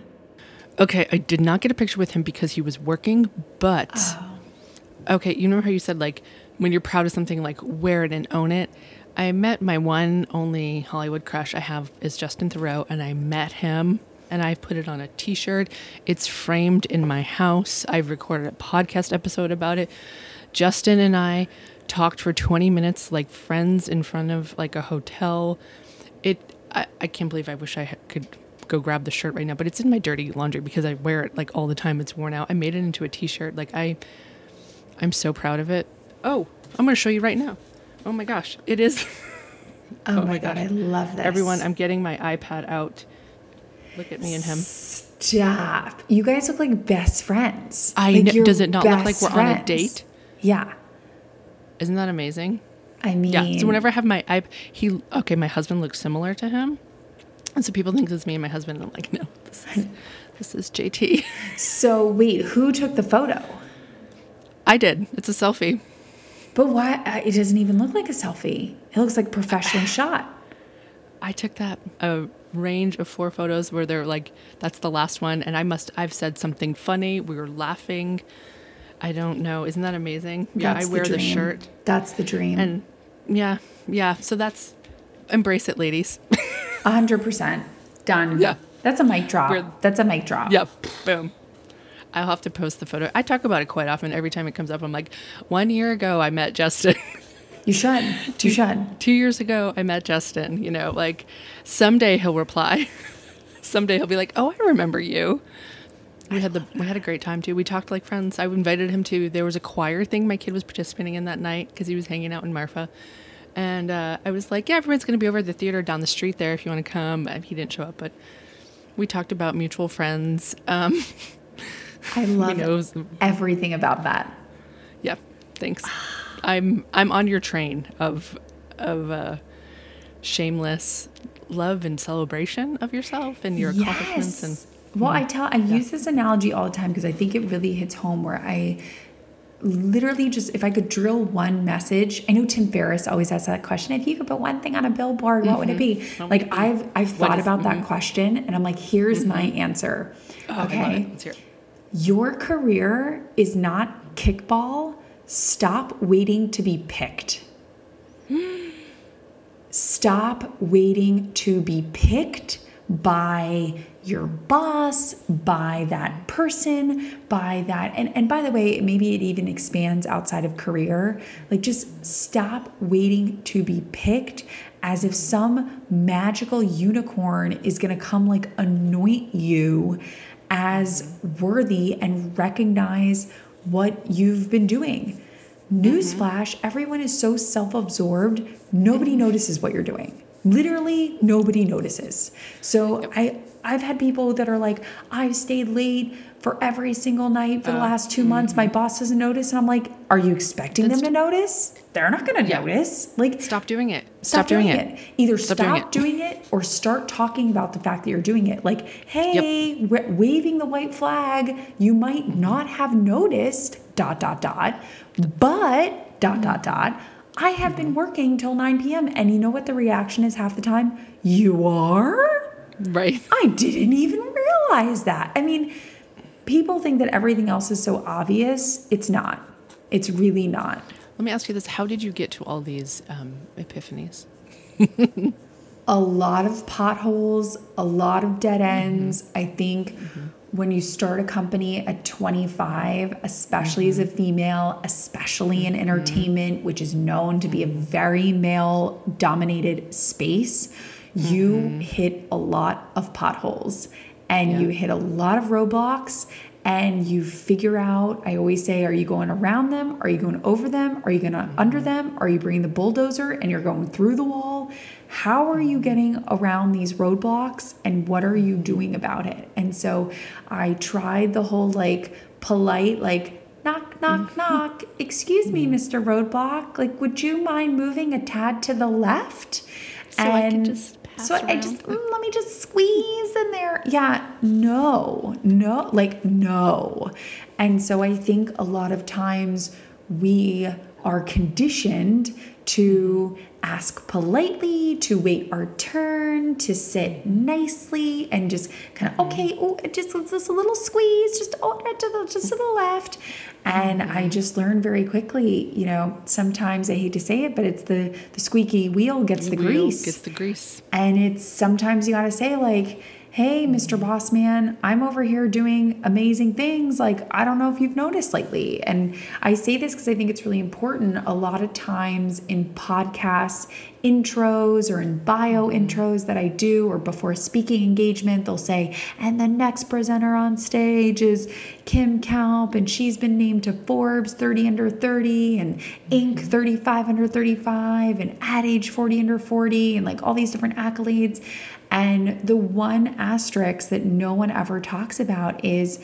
Okay. I did not get a picture with him because he was working, but oh. okay. You know how you said like when you're proud of something, like wear it and own it. I met my one only Hollywood crush I have is Justin Theroux, and I met him and I put it on a t shirt. It's framed in my house. I've recorded a podcast episode about it. Justin and I talked for 20 minutes like friends in front of like a hotel. It, I, I can't believe I wish I could go grab the shirt right now, but it's in my dirty laundry because I wear it like all the time. It's worn out. I made it into a t shirt. Like I, I'm so proud of it. Oh, I'm going to show you right now. Oh my gosh, it is. oh, oh, my God, I love this. Everyone, I'm getting my iPad out Look at me and him. Stop. You guys look like best friends. I like know. Does it not look like we're friends. on a date? Yeah. Isn't that amazing? I mean, yeah. So whenever I have my I he okay, my husband looks similar to him, and so people think it's me and my husband. And I'm like, no, this is, this is JT. So wait, who took the photo? I did. It's a selfie. But why? Uh, it doesn't even look like a selfie. It looks like professionally shot. I took that a range of four photos where they're like, that's the last one, and I must I've said something funny. We were laughing. I don't know. Isn't that amazing? That's yeah, I wear the, the shirt. That's the dream. And yeah, yeah. So that's embrace it, ladies. A hundred percent done. Yeah, that's a mic drop. We're, that's a mic drop. Yep. Boom. I'll have to post the photo. I talk about it quite often. Every time it comes up, I'm like, one year ago I met Justin. You should. Two, you should. Two years ago, I met Justin. You know, like someday he'll reply. someday he'll be like, "Oh, I remember you." We I had the we had a great time too. We talked like friends. I invited him to. There was a choir thing my kid was participating in that night because he was hanging out in Marfa, And uh, I was like, yeah, everyone's going to be over at the theater down the street there if you want to come. And he didn't show up, but we talked about mutual friends. Um, I love knows. everything about that. yeah, thanks. I'm I'm on your train of of uh, shameless love and celebration of yourself and your accomplishments and well, I mm. tell I use this analogy all the time because I think it really hits home where I literally just if I could drill one message. I know Tim Ferriss always asks that question. If you could put one thing on a billboard, what would it mm-hmm. be? What would Like? I've I've thought is- about that mm-hmm. question and I'm like, here's my mm-hmm. answer. Oh, okay. it. Let's hear it. Your career is not kickball. Stop waiting to be picked. Stop waiting to be picked by your boss, by that person, by that. And, and by the way, maybe it even expands outside of career. Like, just stop waiting to be picked as if some magical unicorn is going to come, like, anoint you as worthy and recognize what you've been doing. Newsflash, mm-hmm. everyone is so self absorbed, nobody mm-hmm. notices what you're doing. Literally, nobody notices. So I, I've had people that are like, I've stayed late for every single night for the oh, last 2 months. My mm-hmm. boss doesn't notice. And I'm like, are you expecting them to notice? They're not going to Yeah. notice. Like, Stop doing it. Stop, doing, it. Either Stop stop, doing doing, it. or start talking about the fact that you're doing it. Like, hey, wa- waving the white flag, you might not have noticed, dot, dot, dot, but, dot, dot, dot, I have been mm-hmm. working till 9 p.m. And you know what the reaction is half the time? You are? Right. I didn't even realize that. I mean, people think that everything else is so obvious. It's not. It's really not. Let me ask you this: How did you get to all these um, epiphanies? a lot of potholes, a lot of dead mm-hmm. ends. I think mm-hmm. when you start a company at 25, especially as a mm-hmm. female, especially in entertainment, which is known to be a very male dominated space, you mm-hmm. hit a lot of potholes and you hit a lot of roadblocks and you figure out i always say are you going around them? Are you going over them? Are you going to under mm-hmm. them? Are you bringing the bulldozer and you're going through the wall? How are you mm-hmm. getting around these roadblocks and what are you doing about it? And so i tried the whole like polite like knock knock knock excuse me mr roadblock like would you mind moving a tad to the left? So I could just pass so I just mm, let me just squeeze in there. Yeah, no, no, like no. And so I think a lot of times we are conditioned to ask politely, to wait our turn, to sit nicely, and just kind of okay, oh, it just just a little squeeze, just oh, to the just to the left. And I mm-hmm. just learned very quickly, you know, sometimes I hate to say it, but it's the the squeaky wheel gets the Wheel grease. Gets the grease. And it's sometimes you got to say, like, hey, Mr. Boss Man, I'm over here doing amazing things. Like, I don't know if you've noticed lately. And I say this because I think it's really important. A lot of times in podcasts, intros or in bio mm-hmm. intros that I do, or before speaking engagement, they'll say, and the next presenter on stage is Kim Kaupe, and she's been named to Forbes 30 under 30 and mm-hmm. Inc. 35 under 35 and Ad Age 40 under 40 and like all these different accolades. And the one asterisk that no one ever talks about is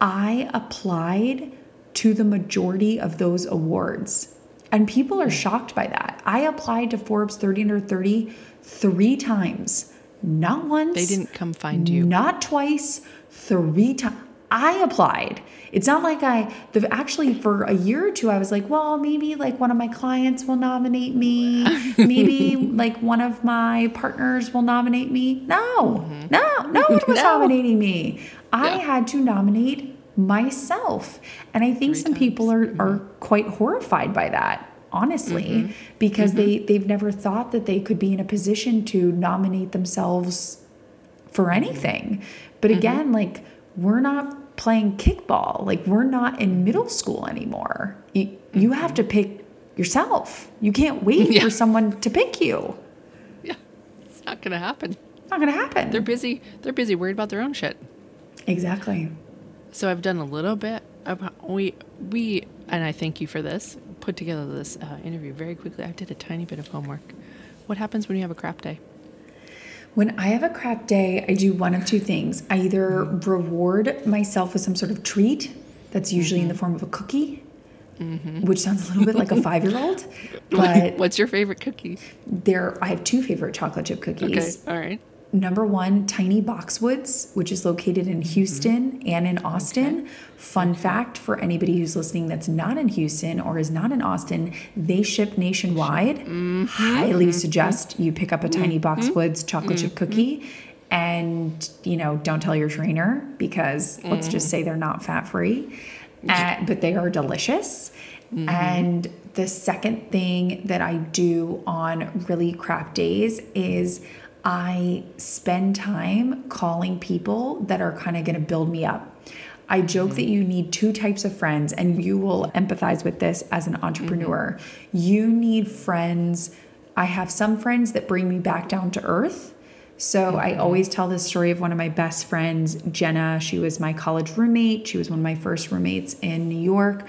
I applied to the majority of those awards. And people are shocked by that. I applied to Forbes 30 under 30 three times, not once. They didn't come find you. Not twice, three times. I applied. It's not like I, the, actually, for a year or two, I was like, well, maybe like one of my clients will nominate me. Maybe like one of my partners will nominate me. No, mm-hmm. no, no one was No. nominating me. I Yeah. had to nominate myself. And I think Three some people are, are mm-hmm. quite horrified by that honestly mm-hmm. because they they've never thought that they could be in a position to nominate themselves for anything. But again, like we're not playing kickball. Like we're not in middle school anymore. You you have to pick yourself. You can't wait Yeah. for someone to pick you. Yeah, it's not gonna happen. Not gonna happen. They're busy. They're busy worried about their own shit. exactly. So I've done a little bit. Of, we we and I thank you for this put together this uh, interview very quickly. I did a tiny bit of homework. What happens when you have a crap day? When I have a crap day, I do one of two things. I either reward myself with some sort of treat that's usually in the mm-hmm. form of a cookie, mm-hmm. which sounds a little bit like a five year old, but What's your favorite cookie? there I have two favorite chocolate chip cookies. Okay, all right. Number one, Tiny Boxwoods, which is located in mm-hmm. Houston and in Austin. Fun fact for anybody who's listening that's not in Houston or is not in Austin, they ship nationwide. Mm-hmm. Highly mm-hmm. suggest you pick up a Tiny Boxwoods chocolate chip cookie. And, you know, don't tell your trainer because let's just mm. say they're not fat free, uh, but they are delicious. And the second thing that I do on really crap days is I spend time calling people that are kind of going to build me up. I joke that you need two types of friends, and you will empathize with this as an entrepreneur. Mm-hmm. You need friends. I have some friends that bring me back down to earth. So I mm-hmm. always tell this story of one of my best friends, Jenna. She was my college roommate. She was one of my first roommates in New York.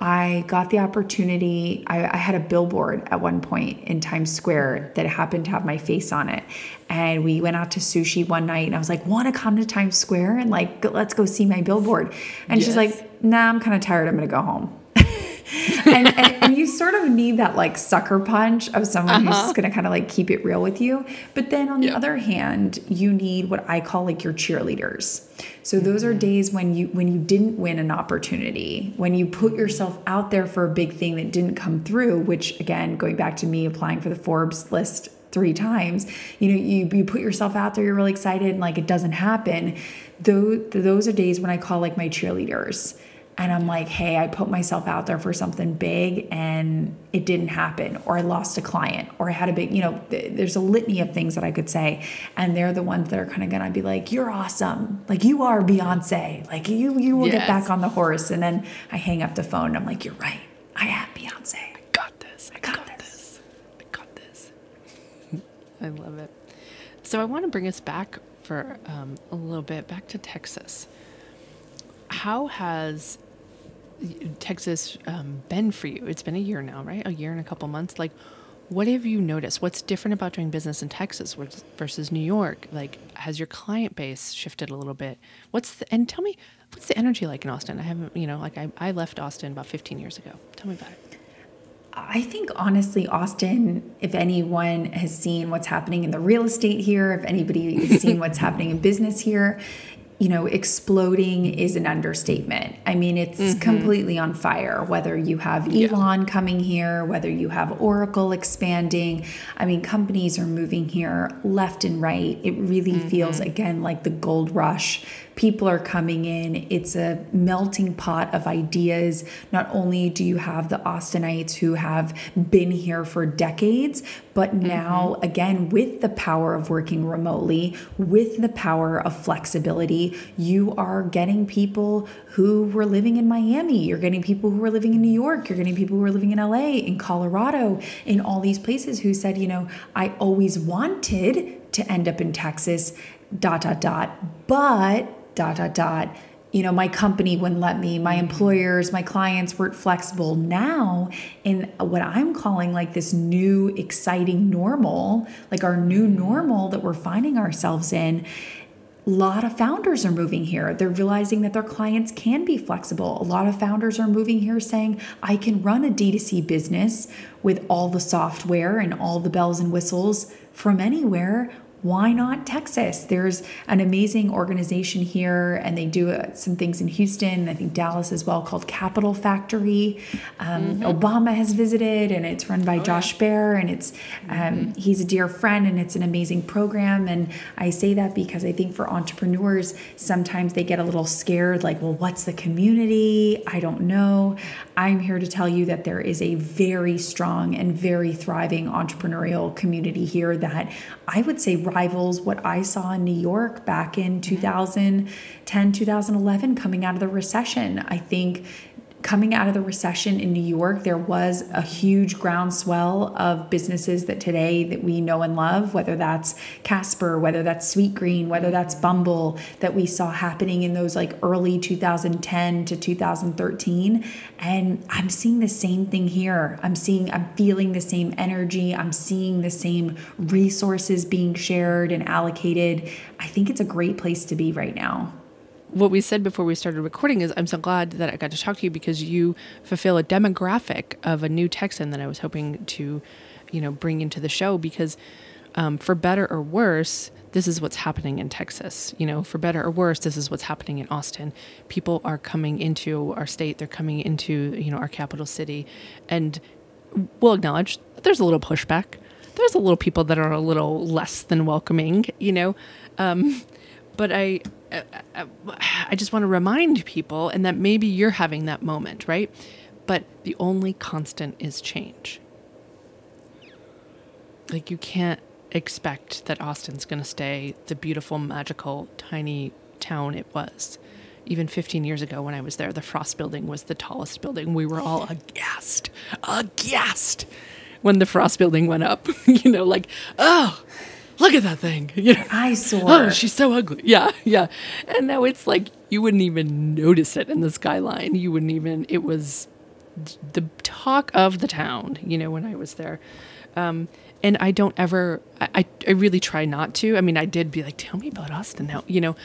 I got the opportunity. I, I had a billboard at one point in Times Square that happened to have my face on it. And we went out to sushi one night and I was like, want to come to Times Square and like, let's go see my billboard. And she's like, nah, I'm kind of tired. I'm going to go home. And, and, and you sort of need that like sucker punch of someone who's uh-huh. just going to kind of like keep it real with you. But then on the other hand, you need what I call like your cheerleaders. So those are mm-hmm. days when you when you didn't win an opportunity, when you put yourself out there for a big thing that didn't come through, which again, going back to me applying for the Forbes list three times, you know, you, you put yourself out there, you're really excited and like it doesn't happen. Those, those are days when I call like my cheerleaders and I'm like, hey, I put myself out there for something big and it didn't happen, or I lost a client, or I had a big, you know, th- there's a litany of things that I could say. And they're the ones that are kind of gonna be like, you're awesome. Like you are Beyonce. Like you, you will get back on the horse. And then I hang up the phone and I'm like, you're right. I am Beyonce. I got this. I got got, this. this. I got this. I love it. So I want to bring us back for um, a little bit back to Texas. How has Texas um, been for you? It's been a year now, right? A year and a couple months. Like, what have you noticed? What's different about doing business in Texas versus New York? Like, has your client base shifted a little bit? What's the, and tell me, what's the energy like in Austin? I haven't, you know, like I, I left Austin about 15 years ago. Tell me about it. I think honestly, Austin, if anyone has seen what's happening in the real estate here, if anybody has seen what's happening in business here, you know, exploding is an understatement. I mean, it's mm-hmm. completely on fire, whether you have Elon coming here, whether you have Oracle expanding. I mean, companies are moving here left and right. It really mm-hmm. feels, again, like the gold rush. People are coming in. It's a melting pot of ideas. Not only do you have the Austinites who have been here for decades, but mm-hmm. now, again, with the power of working remotely, with the power of flexibility, you are getting people who were living in Miami. You're getting people who were living in New York. You're getting people who are living in LA, in Colorado, in all these places who said, you know, I always wanted to end up in Texas, dot, dot, dot, but, dot, dot, dot you know my company wouldn't let me. My mm-hmm. employers my clients weren't flexible. Now in what i'm calling like this new exciting normal like our new mm-hmm. normal that we're finding ourselves in a lot of founders are moving here. They're realizing that their clients can be flexible. A lot of founders are moving here saying, I can run a D2C business with all the software and all the bells and whistles from anywhere. Why not Texas? There's an amazing organization here, and they do uh, some things in Houston, I think Dallas as well, called Capital Factory. Um, Obama has visited, and it's run by Josh Baer, and it's um, he's a dear friend, and it's an amazing program. And I say that because I think for entrepreneurs, sometimes they get a little scared, like, well, what's the community? I don't know. I'm here to tell you that there is a very strong and very thriving entrepreneurial community here that I would say rivals what I saw in New York back in mm-hmm. 2010, 2011, coming out of the recession. I think coming out of the recession in New York, there was a huge groundswell of businesses that today that we know and love, whether that's Casper, whether that's Sweetgreen, whether that's mm-hmm. Bumble, that we saw happening in those like early 2010 to 2013. And I'm seeing the same thing here. I'm seeing, I'm feeling the same energy. I'm seeing the same resources being shared and allocated. I think it's a great place to be right now what we said before we started recording is I'm so glad that I got to talk to you because you fulfill a demographic of a new Texan that I was hoping to, you know, bring into the show because um, for better or worse, this is what's happening in Texas. You know, for better or worse, this is what's happening in Austin. People are coming into our state, they're coming into, you know, our capital city. And we'll acknowledge there's a little pushback. There's a little people that are a little less than welcoming, you know. Um, but I, Uh, uh, uh, I just want to remind people, and that maybe you're having that moment, right? But the only constant is change. Like, you can't expect that Austin's going to stay the beautiful, magical, tiny town it was. Even 15 years ago when I was there, the Frost building was the tallest building. We were all aghast, aghast when the Frost building went up. you know, like, oh, look at that thing. You know, eyesore. Oh, she's so ugly. Yeah, yeah. And now it's like you wouldn't even notice it in the skyline. You wouldn't even. It was the talk of the town. You know, when I was there. Um, and I don't ever. I, I really try not to. I mean, I did be like, tell me about Austin now. You know.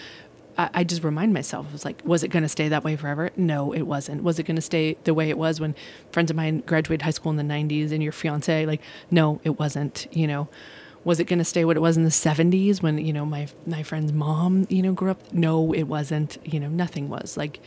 I, I just remind myself, I was like, was it going to stay that way forever? No, it wasn't. Was it going to stay the way it was when friends of mine graduated high school in the 90s and your fiance? Like, no, it wasn't, you know was it going to stay what it was in the 70s when you know my my friend's mom you know grew up no it wasn't you know nothing was like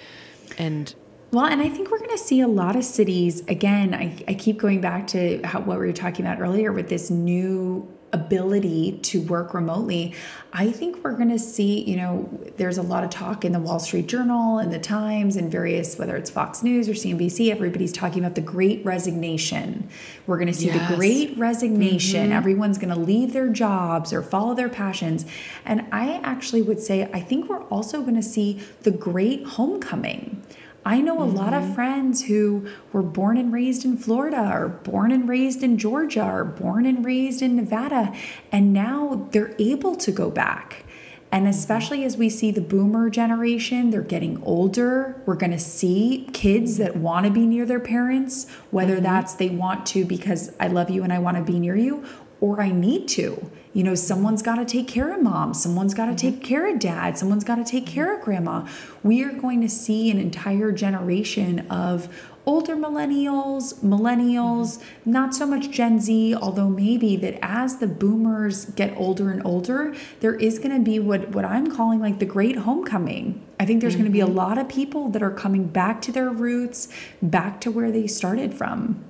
and well, and I think we're going to see a lot of cities again. I, I keep going back to how, what we were talking about earlier with this new ability to work remotely, I think we're going to see, you know, there's a lot of talk in the Wall Street Journal and the Times and various, whether it's Fox News or CNBC, everybody's talking about the great resignation. We're going to see yes. the great resignation. Mm-hmm. Everyone's going to leave their jobs or follow their passions. And I actually would say, I think we're also going to see the great homecoming. I know a mm-hmm. lot of mm-hmm. friends who were born and raised in Florida or born and raised in Georgia or born and raised in Nevada, and now they're able to go back. And mm-hmm. especially as we see the boomer generation, they're getting older. We're going to see kids that want to be near their parents, whether mm-hmm. that's they want to because I love you and I want to be near you, or I need to. You know, someone's got to take care of mom, someone's got to mm-hmm. take care of dad, someone's got to take care of grandma. We are going to see an entire generation of older millennials, millennials, mm-hmm. not so much Gen Z, although maybe that as the boomers get older and older, there is going to be what what I'm calling like the great homecoming. I think there's mm-hmm. going to be a mm-hmm. lot of people that are coming back to their roots, back to where they started from.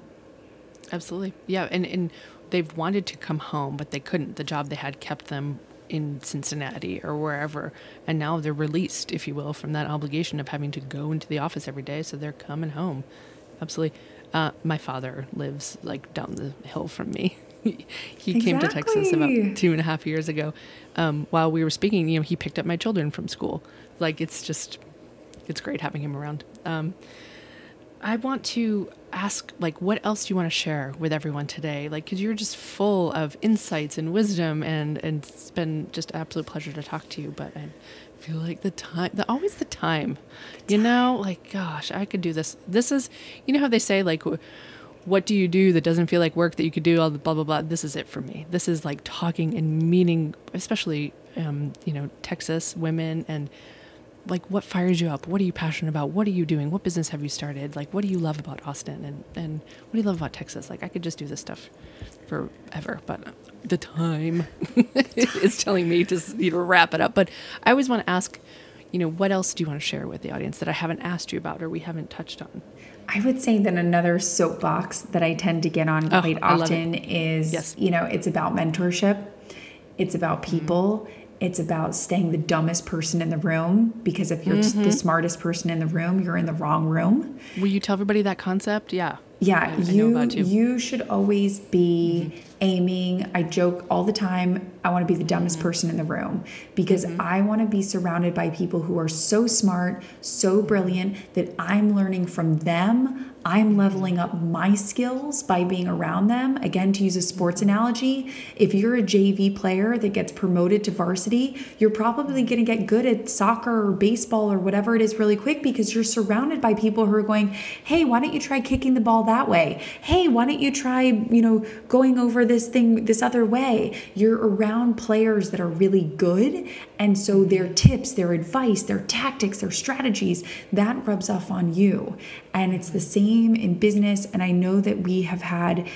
Absolutely. Yeah, and and they've wanted to come home, but they couldn't. The job they had kept them in Cincinnati or wherever. And now they're released, if you will, from that obligation of having to go into the office every day. So they're coming home. Absolutely. Uh, my father lives like down the hill from me. he exactly. came to Texas about two and a half years ago. Um, while we were speaking, you know, he picked up my children from school. Like it's just, it's great having him around. Um, I want to ask like what else do you want to share with everyone today? Like because you're just full of insights and wisdom and and it's been just an absolute pleasure to talk to you but i feel like the time the always the time. You know like gosh i could do this. This is you know how they say like what do you do that doesn't feel like work that you could do all the blah blah blah? This is it for me. This is like talking and meaning especially um, you know texas women and like what fires you up? What are you passionate about? What are you doing? What business have you started? Like what do you love about austin? And, and what do you love about texas? Like i could just do this stuff forever but the time is telling me to you know wrap it up. But i always want to ask you know what else do you want to share with the audience that i haven't asked you about or we haven't touched on? I would say that another soapbox that I tend to get on oh, quite often is, yes. you know, it's about mentorship. It's about mm-hmm. people. Mm-hmm it's about staying the dumbest person in the room because if you're mm-hmm. the smartest person in the room, you're in the wrong room. Will you tell everybody that concept? Yeah. Yeah, I- I you too. you should always be aiming. I joke all the time. I want to be the dumbest Mm-hmm. person in the room because mm-hmm. I want to be surrounded by people who are so smart, so brilliant that I'm learning from them. I'm leveling up my skills by being around them. Again, to use a sports mm-hmm. analogy, if you're a JV player that gets promoted to varsity, you're probably mm-hmm. going to get good at soccer or baseball or whatever it is really quick because you're surrounded by people who are going, "Hey, why don't you try kicking the ball that way? Hey, why don't you try, you know, going over this thing this other way?" You're around players that are really good, and so their tips, their advice, their tactics, their strategies, that rubs off on you. And it's the same in business, and I know that we have had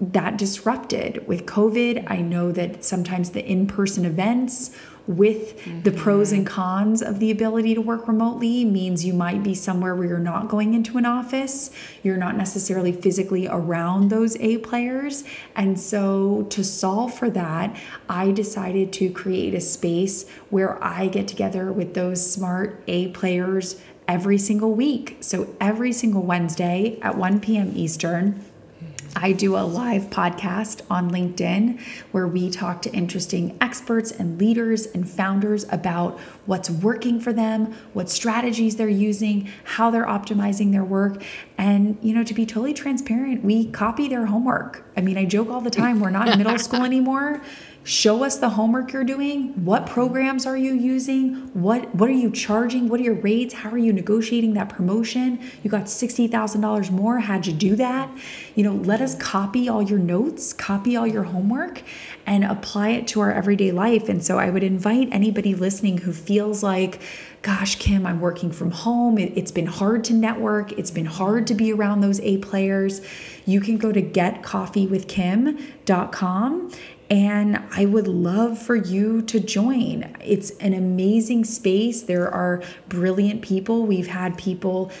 that disrupted with COVID. I know that sometimes the in person events with the pros and mm-hmm. cons of the ability to work remotely means you might be somewhere where you're not going into an office. You're not necessarily physically around those A players. And so, to solve for that, I decided to create a space where I get together with those smart A players every single week. So, every single Wednesday at 1 p.m. Eastern. I do a live podcast on LinkedIn where we talk to interesting experts and leaders and founders about what's working for them, what strategies they're using, how they're optimizing their work. And, you know, to be totally transparent, we copy their homework. I mean, I joke all the time, we're not in middle school anymore. Show us the homework you're doing. What programs are you using? What what are you charging? What are your rates? How are you negotiating that promotion? You got $60,000 more. How'd you do that? You know, let us copy all your notes, copy all your homework and apply it to our everyday life. And so I would invite anybody listening who feels like gosh, Kim, I'm working from home. It, has been hard to network. It's been hard to be around those A players. You can go to getcoffeewithkim.com and I would love for you to join. It's an amazing space. There are brilliant people. We've had people,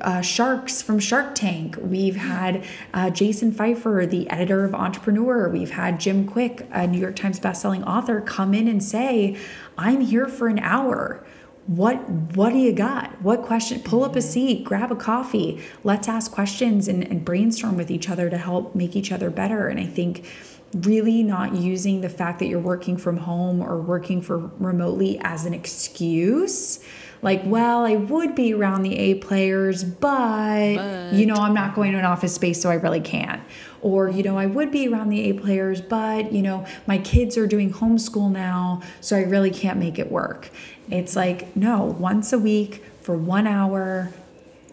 uh, sharks from Shark Tank. We've had uh, Jason Feifer, the editor of Entrepreneur. We've had Jim Kwik, a New York Times bestselling author, come in and say, I'm here for an hour what what do you got what question pull up a seat grab a coffee let's ask questions and, and brainstorm with each other to help make each other better and i think really not using the fact that you're working from home or working for remotely as an excuse like well i would be around the a players but, But. you know i'm not going to an office space so i really can't or you know i would be around the a players but you know my kids are doing homeschool now so i really can't make it work it's like no once a week for one hour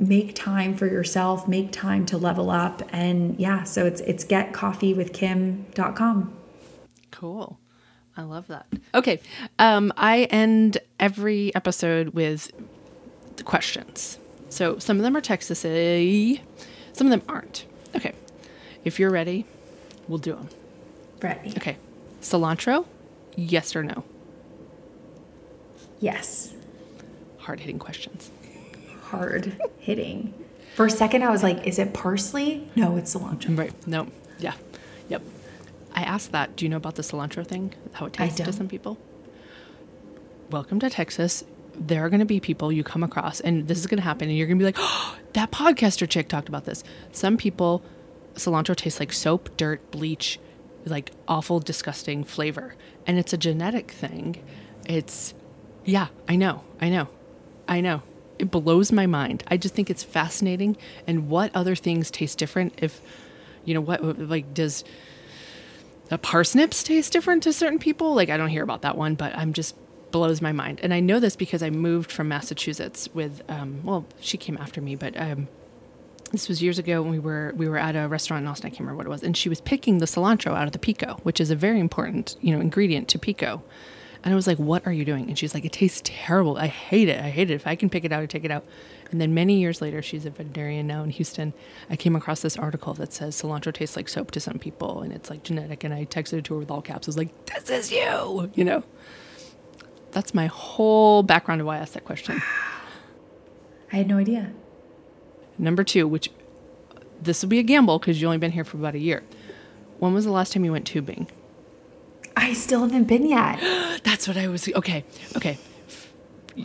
make time for yourself make time to level up and yeah so it's it's getcoffeewithkim.com Cool. I love that. Okay. Um, I end every episode with the questions. So some of them are Texas-y, some of them aren't. Okay. If you're ready, we'll do them. ready Okay. Cilantro, yes or no? yes Hard hitting questions. Hard hitting for a second i was like is it parsley no it's cilantro Right. No. Yeah. Yep. I asked that. Do you know about the cilantro thing? How it tastes to some people? Welcome to Texas. There are going to be people you come across, and this is going to happen, and you're going to be like, oh, that podcaster chick talked about this. Some people, cilantro tastes like soap, dirt, bleach, like awful, disgusting flavor. And it's a genetic thing. It's, yeah, I know. I know. I know. It blows my mind. I just think it's fascinating. And what other things taste different if, you know, what, like, does the parsnips taste different to certain people? Like, I don't hear about that one, but I'm just blows my mind. And I know this because I moved from Massachusetts with, um, well, she came after me, but, um, this was years ago when we were we were at a restaurant in Austin. I can't remember what it was, and she was picking the cilantro out of the pico, which is a very important you know ingredient to pico. And I was like, "What are you doing?" And she's like, "It tastes terrible. I hate it. I hate it. If I can pick it out, I take it out." And then many years later, she's a veterinarian now in Houston. I came across this article that says cilantro tastes like soap to some people, and it's like genetic. And I texted it to her with all caps. I was like, "This is you," you know. That's my whole background of why I asked that question. i had no idea Number two, which this will be a gamble because you've only been here for about a year. When was the last time you went tubing? I still haven't been yet That's what I was. Okay, okay.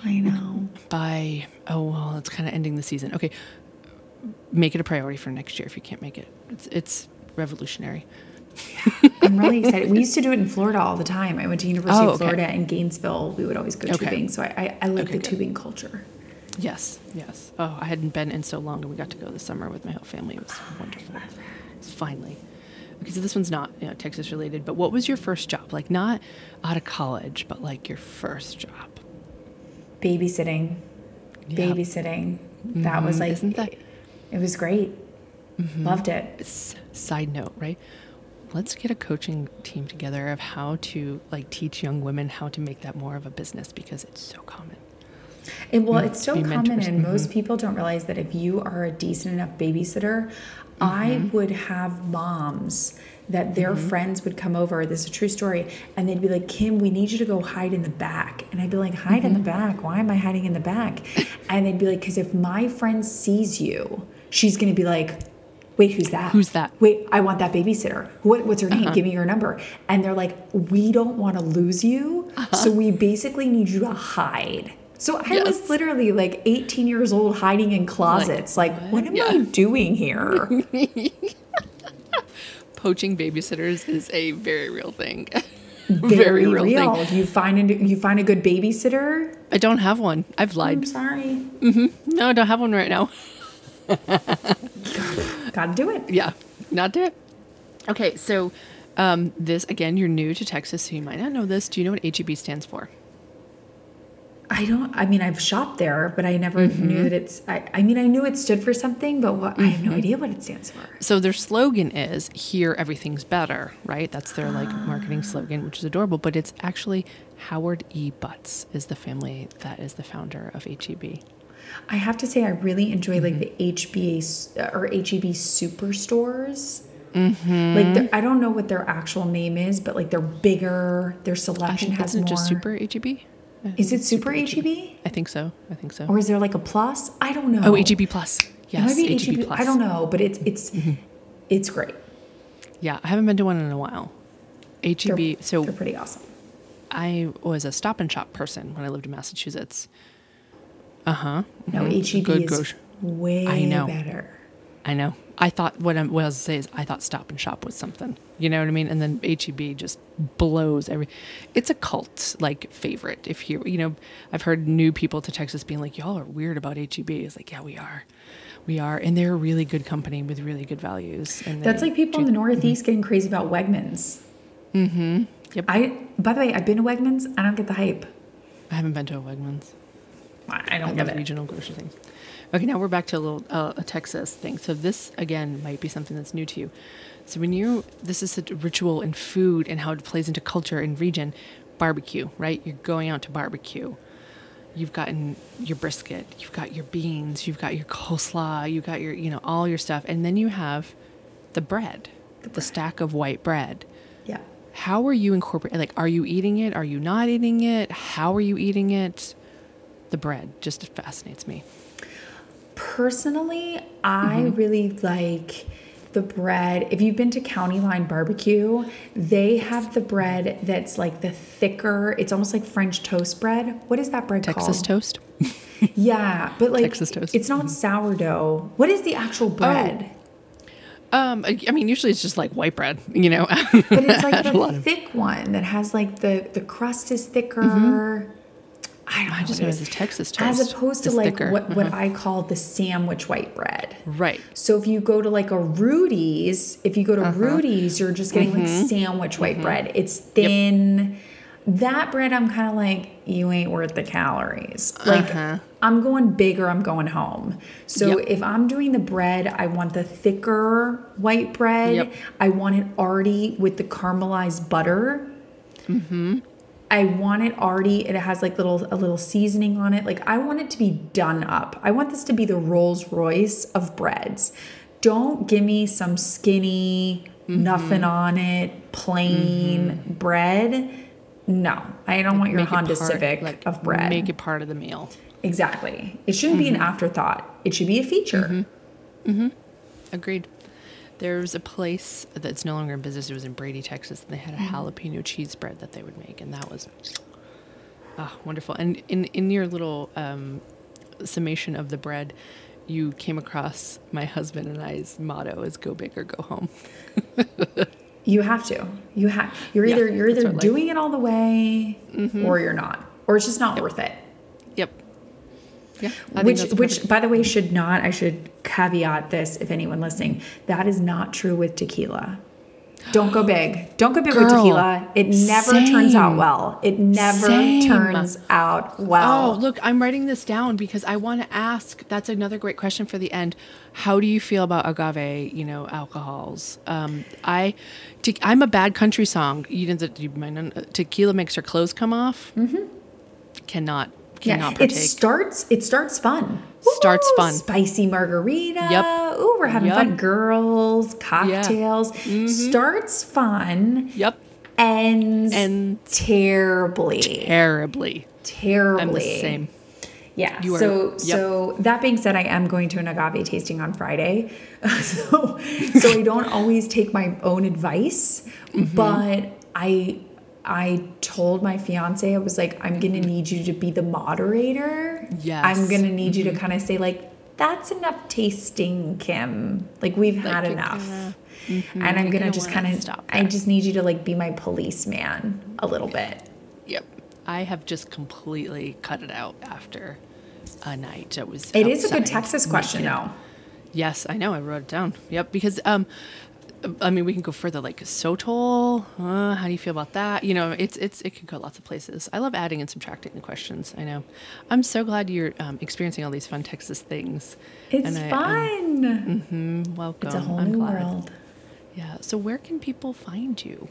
i know By oh well, it's kind of ending the season. Okay, make it a priority for next year if you can't make it. It's it's revolutionary. I'm really excited. We used to do it in Florida all the time. I went to University Oh, of okay. Florida and Gainesville. We would always go Okay. tubing. So I, I, I like Okay, the good. tubing culture. Yes, yes. Oh, I hadn't been in so long, and we got to go this summer with my whole family. It was wonderful. It's finally. Okay, so this one's not you know, Texas related, but what was your first job? Like not out of college, but like your first job. Babysitting. Yeah. Babysitting. That was Mhm. like, Isn't that- it, it was great. Loved it. S- side note, right? Let's get a coaching team together of how to like teach young women how to make that more of a business because it's so common. It, well, Mm, it's so common, mentors. and Mhm. most people don't realize that if you are a decent enough babysitter, I Mm-hmm. would have moms that their friends would come over. This is a true story, and they'd be like, "Kim, we need you to go hide in the back," and I'd be like, "Hide in the Mm-hmm. back? Why am I hiding in the back?" and they'd be like, "Because if my friend sees you, she's gonna be like." Wait, who's that? Who's that? Uh-huh. Wait, I want that babysitter. What, what's her name? Give me your number. And they're like, we don't want to lose you. So we basically need you to hide. So I was literally like 18 years old hiding in closets. Like, what, am I doing here? Poaching babysitters is a very real thing. Very, real real. thing. You find a you find a good babysitter. I don't have one. I've lied. I'm sorry. No, I don't have one right now. Gotta do it. Yeah, not do it. Okay, so um, this again, you're new to Texas, so you might not know this. Do you know what HEB stands for? I don't. I mean, I've shopped there, but I never Mm-hmm. knew that it's. I, I mean, I knew it stood for something, but what, I have no idea what it stands for. So their slogan is "Here, everything's better." Right? That's their like marketing slogan, which is adorable. But it's actually Howard E. Butts is the family that is the founder of E HEB. I have to say, I really enjoy like Mm-hmm. the HBA or HEB superstores. Mm-hmm. Like, I don't know what their actual name is, but like they're bigger. Their I selection think has isn't more. just Super HEB? Is it Super HEB? I think so. I think so. Or is there like a plus? I don't know. oh, HEB Plus. It Yes, be HEB, HEB. Plus. I don't know, but it's it's Mm-hmm. it's great. Yeah, I haven't been to one in a while. HEB. They're, so they're pretty awesome. I was a Stop and Shop person when I lived in Massachusetts. Uh huh. No, HEB Good is grocery. way I know. better. I know. I thought what, I'm, what I was saying is I thought Stop and Shop was something. You know what I mean? And then HEB just blows every. It's a cult like favorite. If you you know, I've heard new people to Texas being like, "Y'all are weird about HEB." It's like, yeah, we are, we are, and they're a really good company with really good values. And That's like people in the Northeast getting crazy about Wegmans. Mm-hmm. Yep. I, by the way, I've been to Wegmans. I don't get the hype. I haven't been to a Wegmans. I I I don't love get it. regional grocery things. Okay, now we're back to a little uh, a Texas thing. So this again might be something that's new to you. So when you this is a ritual in food and how it plays into culture and region, barbecue, right? You're going out to barbecue. You've gotten your brisket, you've got your beans, you've got your coleslaw, you've got your you know all your stuff, and then you have the bread, the, bread. stack of white bread. Yeah. How are you incorporating? Like, are you eating it? Are you not eating it? How are you eating it? The bread just fascinates me. Personally, I Mm-hmm. really like the bread. If you've been to County Line Barbecue, they have the bread that's like the thicker, it's almost like French toast bread. What is that bread called? Texas called? toast. Yeah, but like Texas toast. it's not sourdough. What is the actual bread? Um, I mean, usually it's just like white bread, you know. But it's like A the thick one that has like the the crust is thicker. I don't know. I just know it it's Texas As opposed to It's like thicker. what, what Uh-huh. I call the sandwich white bread. right. So if you go to like a Rudy's, if you go to Uh-huh. Rudy's, you're just getting Mm-hmm. like sandwich white bread. It's thin. That bread, I'm kind of like, you ain't worth the calories. Like, Uh-huh. I'm going big or I'm going home. So Yep. if I'm doing the bread, I want the thicker white bread. Yep. I want it already with the caramelized butter. Mm-hmm. I want it already. It has like little a little seasoning on it. Like I want it to be done up. I want this to be the Rolls Royce of breads. Don't give me some skinny, Mm-hmm. nothing on it, plain bread. No, I don't want your Honda part- Civic like, of bread. Make it part of the meal. exactly. It shouldn't Mm-hmm. be an afterthought. It should be a feature. Agreed. There's a place that's no longer in business. It was in Brady, Texas, and they had a Mm-hmm. jalapeno cheese bread that they would make, and that was ah wonderful. And in in your little um, summation of the bread, you came across my husband and I's motto is "Go big or go home." You have to. You have. You're Yeah, either you're either our life. doing it all the way, or you're not, or it's just not worth it. Yeah. Which which by the way should not i should caveat this if anyone listening that is not true with tequila don't go big don't go big with tequila it never turns out well it never Same. turns out well Oh, look, I'm writing this down because I want to ask. That's another great question for the end. How do you feel about agave? You know, alcohols. Um, I, te- I'm a bad country song. You know tequila makes your clothes come off. Mm-hmm. Cannot, yeah cannot it starts it starts fun Starts Ooh, fun. spicy margarita Yep. Ooh, we're having Yep. fun girls cocktails Mm-hmm. starts fun yep, ends and terribly terribly. terribly I'm the same. Yeah. Are- so yep. so that being said, I am going to an agave tasting on Friday. so so I don't always take my own advice, Mm-hmm. but I I told my fiance I was like I'm going to need you to be the moderator. Yes. Mm-hmm. I'm to need you to kind of say like that's enough tasting, Kim. Like we've had you're enough. gonna- And I'm gonna, gonna just kind of stop I just need you to like be my policeman a little bit. Yep. I have just completely cut it out after a night. that was. It is a good Texas question though. Yes, I know. I wrote it down. Yep, because um, I mean, we can go further. Like Sotol, uh, how do you feel about that? You know, it's it's it could go lots of places. I love adding and subtracting the questions. I know. I'm so glad you're um, experiencing all these fun Texas things. It's And I- I'm- fun. mm, welcome. it's a whole I'm new glad. world. Yeah. So where can people find you?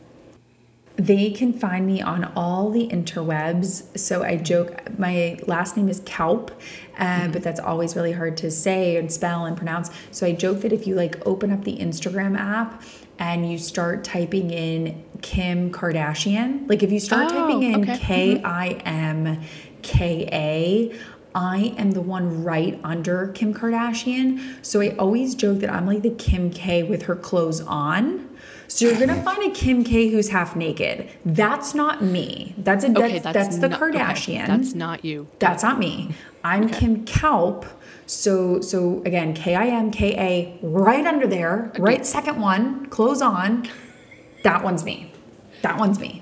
They can find me on all the interwebs. So I joke, my last name is Kaupe, uh, but that's always really hard to say and spell and pronounce. So I joke that if you like open up the Instagram app and you start typing in Kim Kardashian, like if you start Oh, typing in okay. K I M K A, I am the one right under Kim Kardashian. So I always joke that I'm like the Kim K with her clothes on. So you're gonna find a Kim K who's half naked. That's not me. That's a Okay, that's, that's, the not- okay, Kardashian. That's not you. That's not me. I'm Kim Kaupe. So so again, K I M K A right under there, right second one, clothes on. That one's me. That one's me.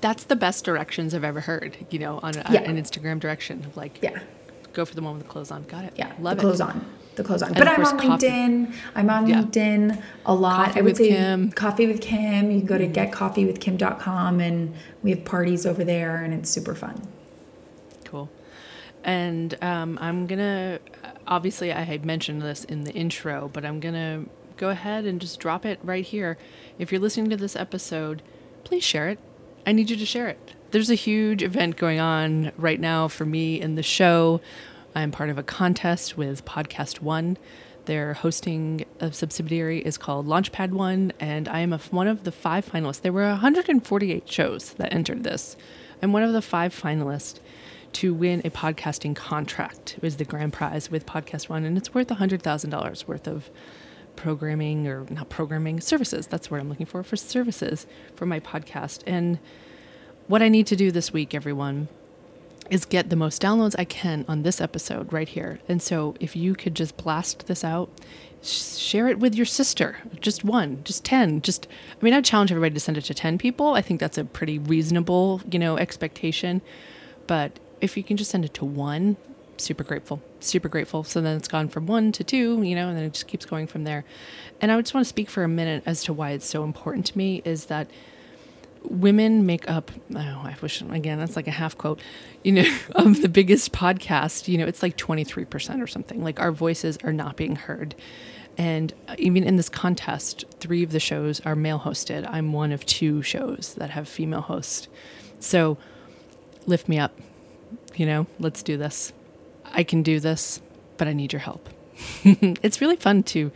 That's the best directions I've ever heard. You know, on a, Yeah. an Instagram direction of like, Yeah. go for the one with the clothes on. Got it. Yeah. Love the it. clothes on. The clothes on. And but I'm on coffee. LinkedIn. I'm on Yeah. LinkedIn a lot. Coffee I would with say Kim. Mm-hmm. coffee with Kim. You can go to getcoffeewithkim.com and we have parties over there and it's super fun. Cool. And um, I'm gonna obviously I had mentioned this in the intro, but I'm gonna go ahead and just drop it right here. If you're listening to this episode, please share it. I need you to share it. There's a huge event going on right now for me in the show. I'm part of a contest with Podcast One. Their hosting a subsidiary is called Launchpad One, and I am a, one of the five finalists. There were 148 shows that entered this. I'm one of the five finalists to win a podcasting contract. It was the grand prize with Podcast One, and it's worth $100,000 worth of programming or not programming services. That's what I'm looking for for services for my podcast. And what I need to do this week, everyone, is get the most downloads I can on this episode right here. And so if you could just blast this out, share it with your sister, just one, just 10, just I mean, I challenge everybody to send it to 10 people. I think that's a pretty reasonable, you know, expectation. But if you can just send it to one, super grateful, super grateful. So then it's gone from one to two, you know, and then it just keeps going from there. And I just want to speak for a minute as to why it's so important to me is that women make up oh i wish again that's like a half quote you know of the biggest podcast you know it's like 23% or something. Like our voices are not being heard. And uh, even in this contest three of the shows are male hosted. I'm one of two shows that have female hosts. So lift me up you know let's do this. I can do this but i need your help. It's really fun to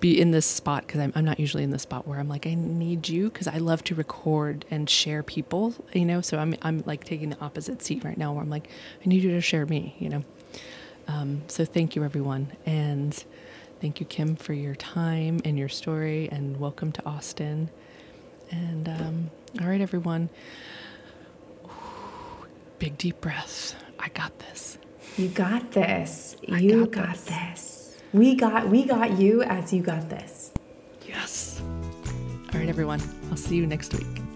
be in this spot because I'm, I'm not usually in the spot where I'm like I need you because I love to record and share people you know? So I'm I'm like taking the opposite seat right now where I'm like I need you to share me you know? Um, so thank you everyone. And thank you Kim for your time and your story and welcome to Austin. And um, all right everyone. Big deep breaths. I got this. You got this. I You got got, this. this. We got we got you as you got this. Yes. All right, everyone. I'll see you next week.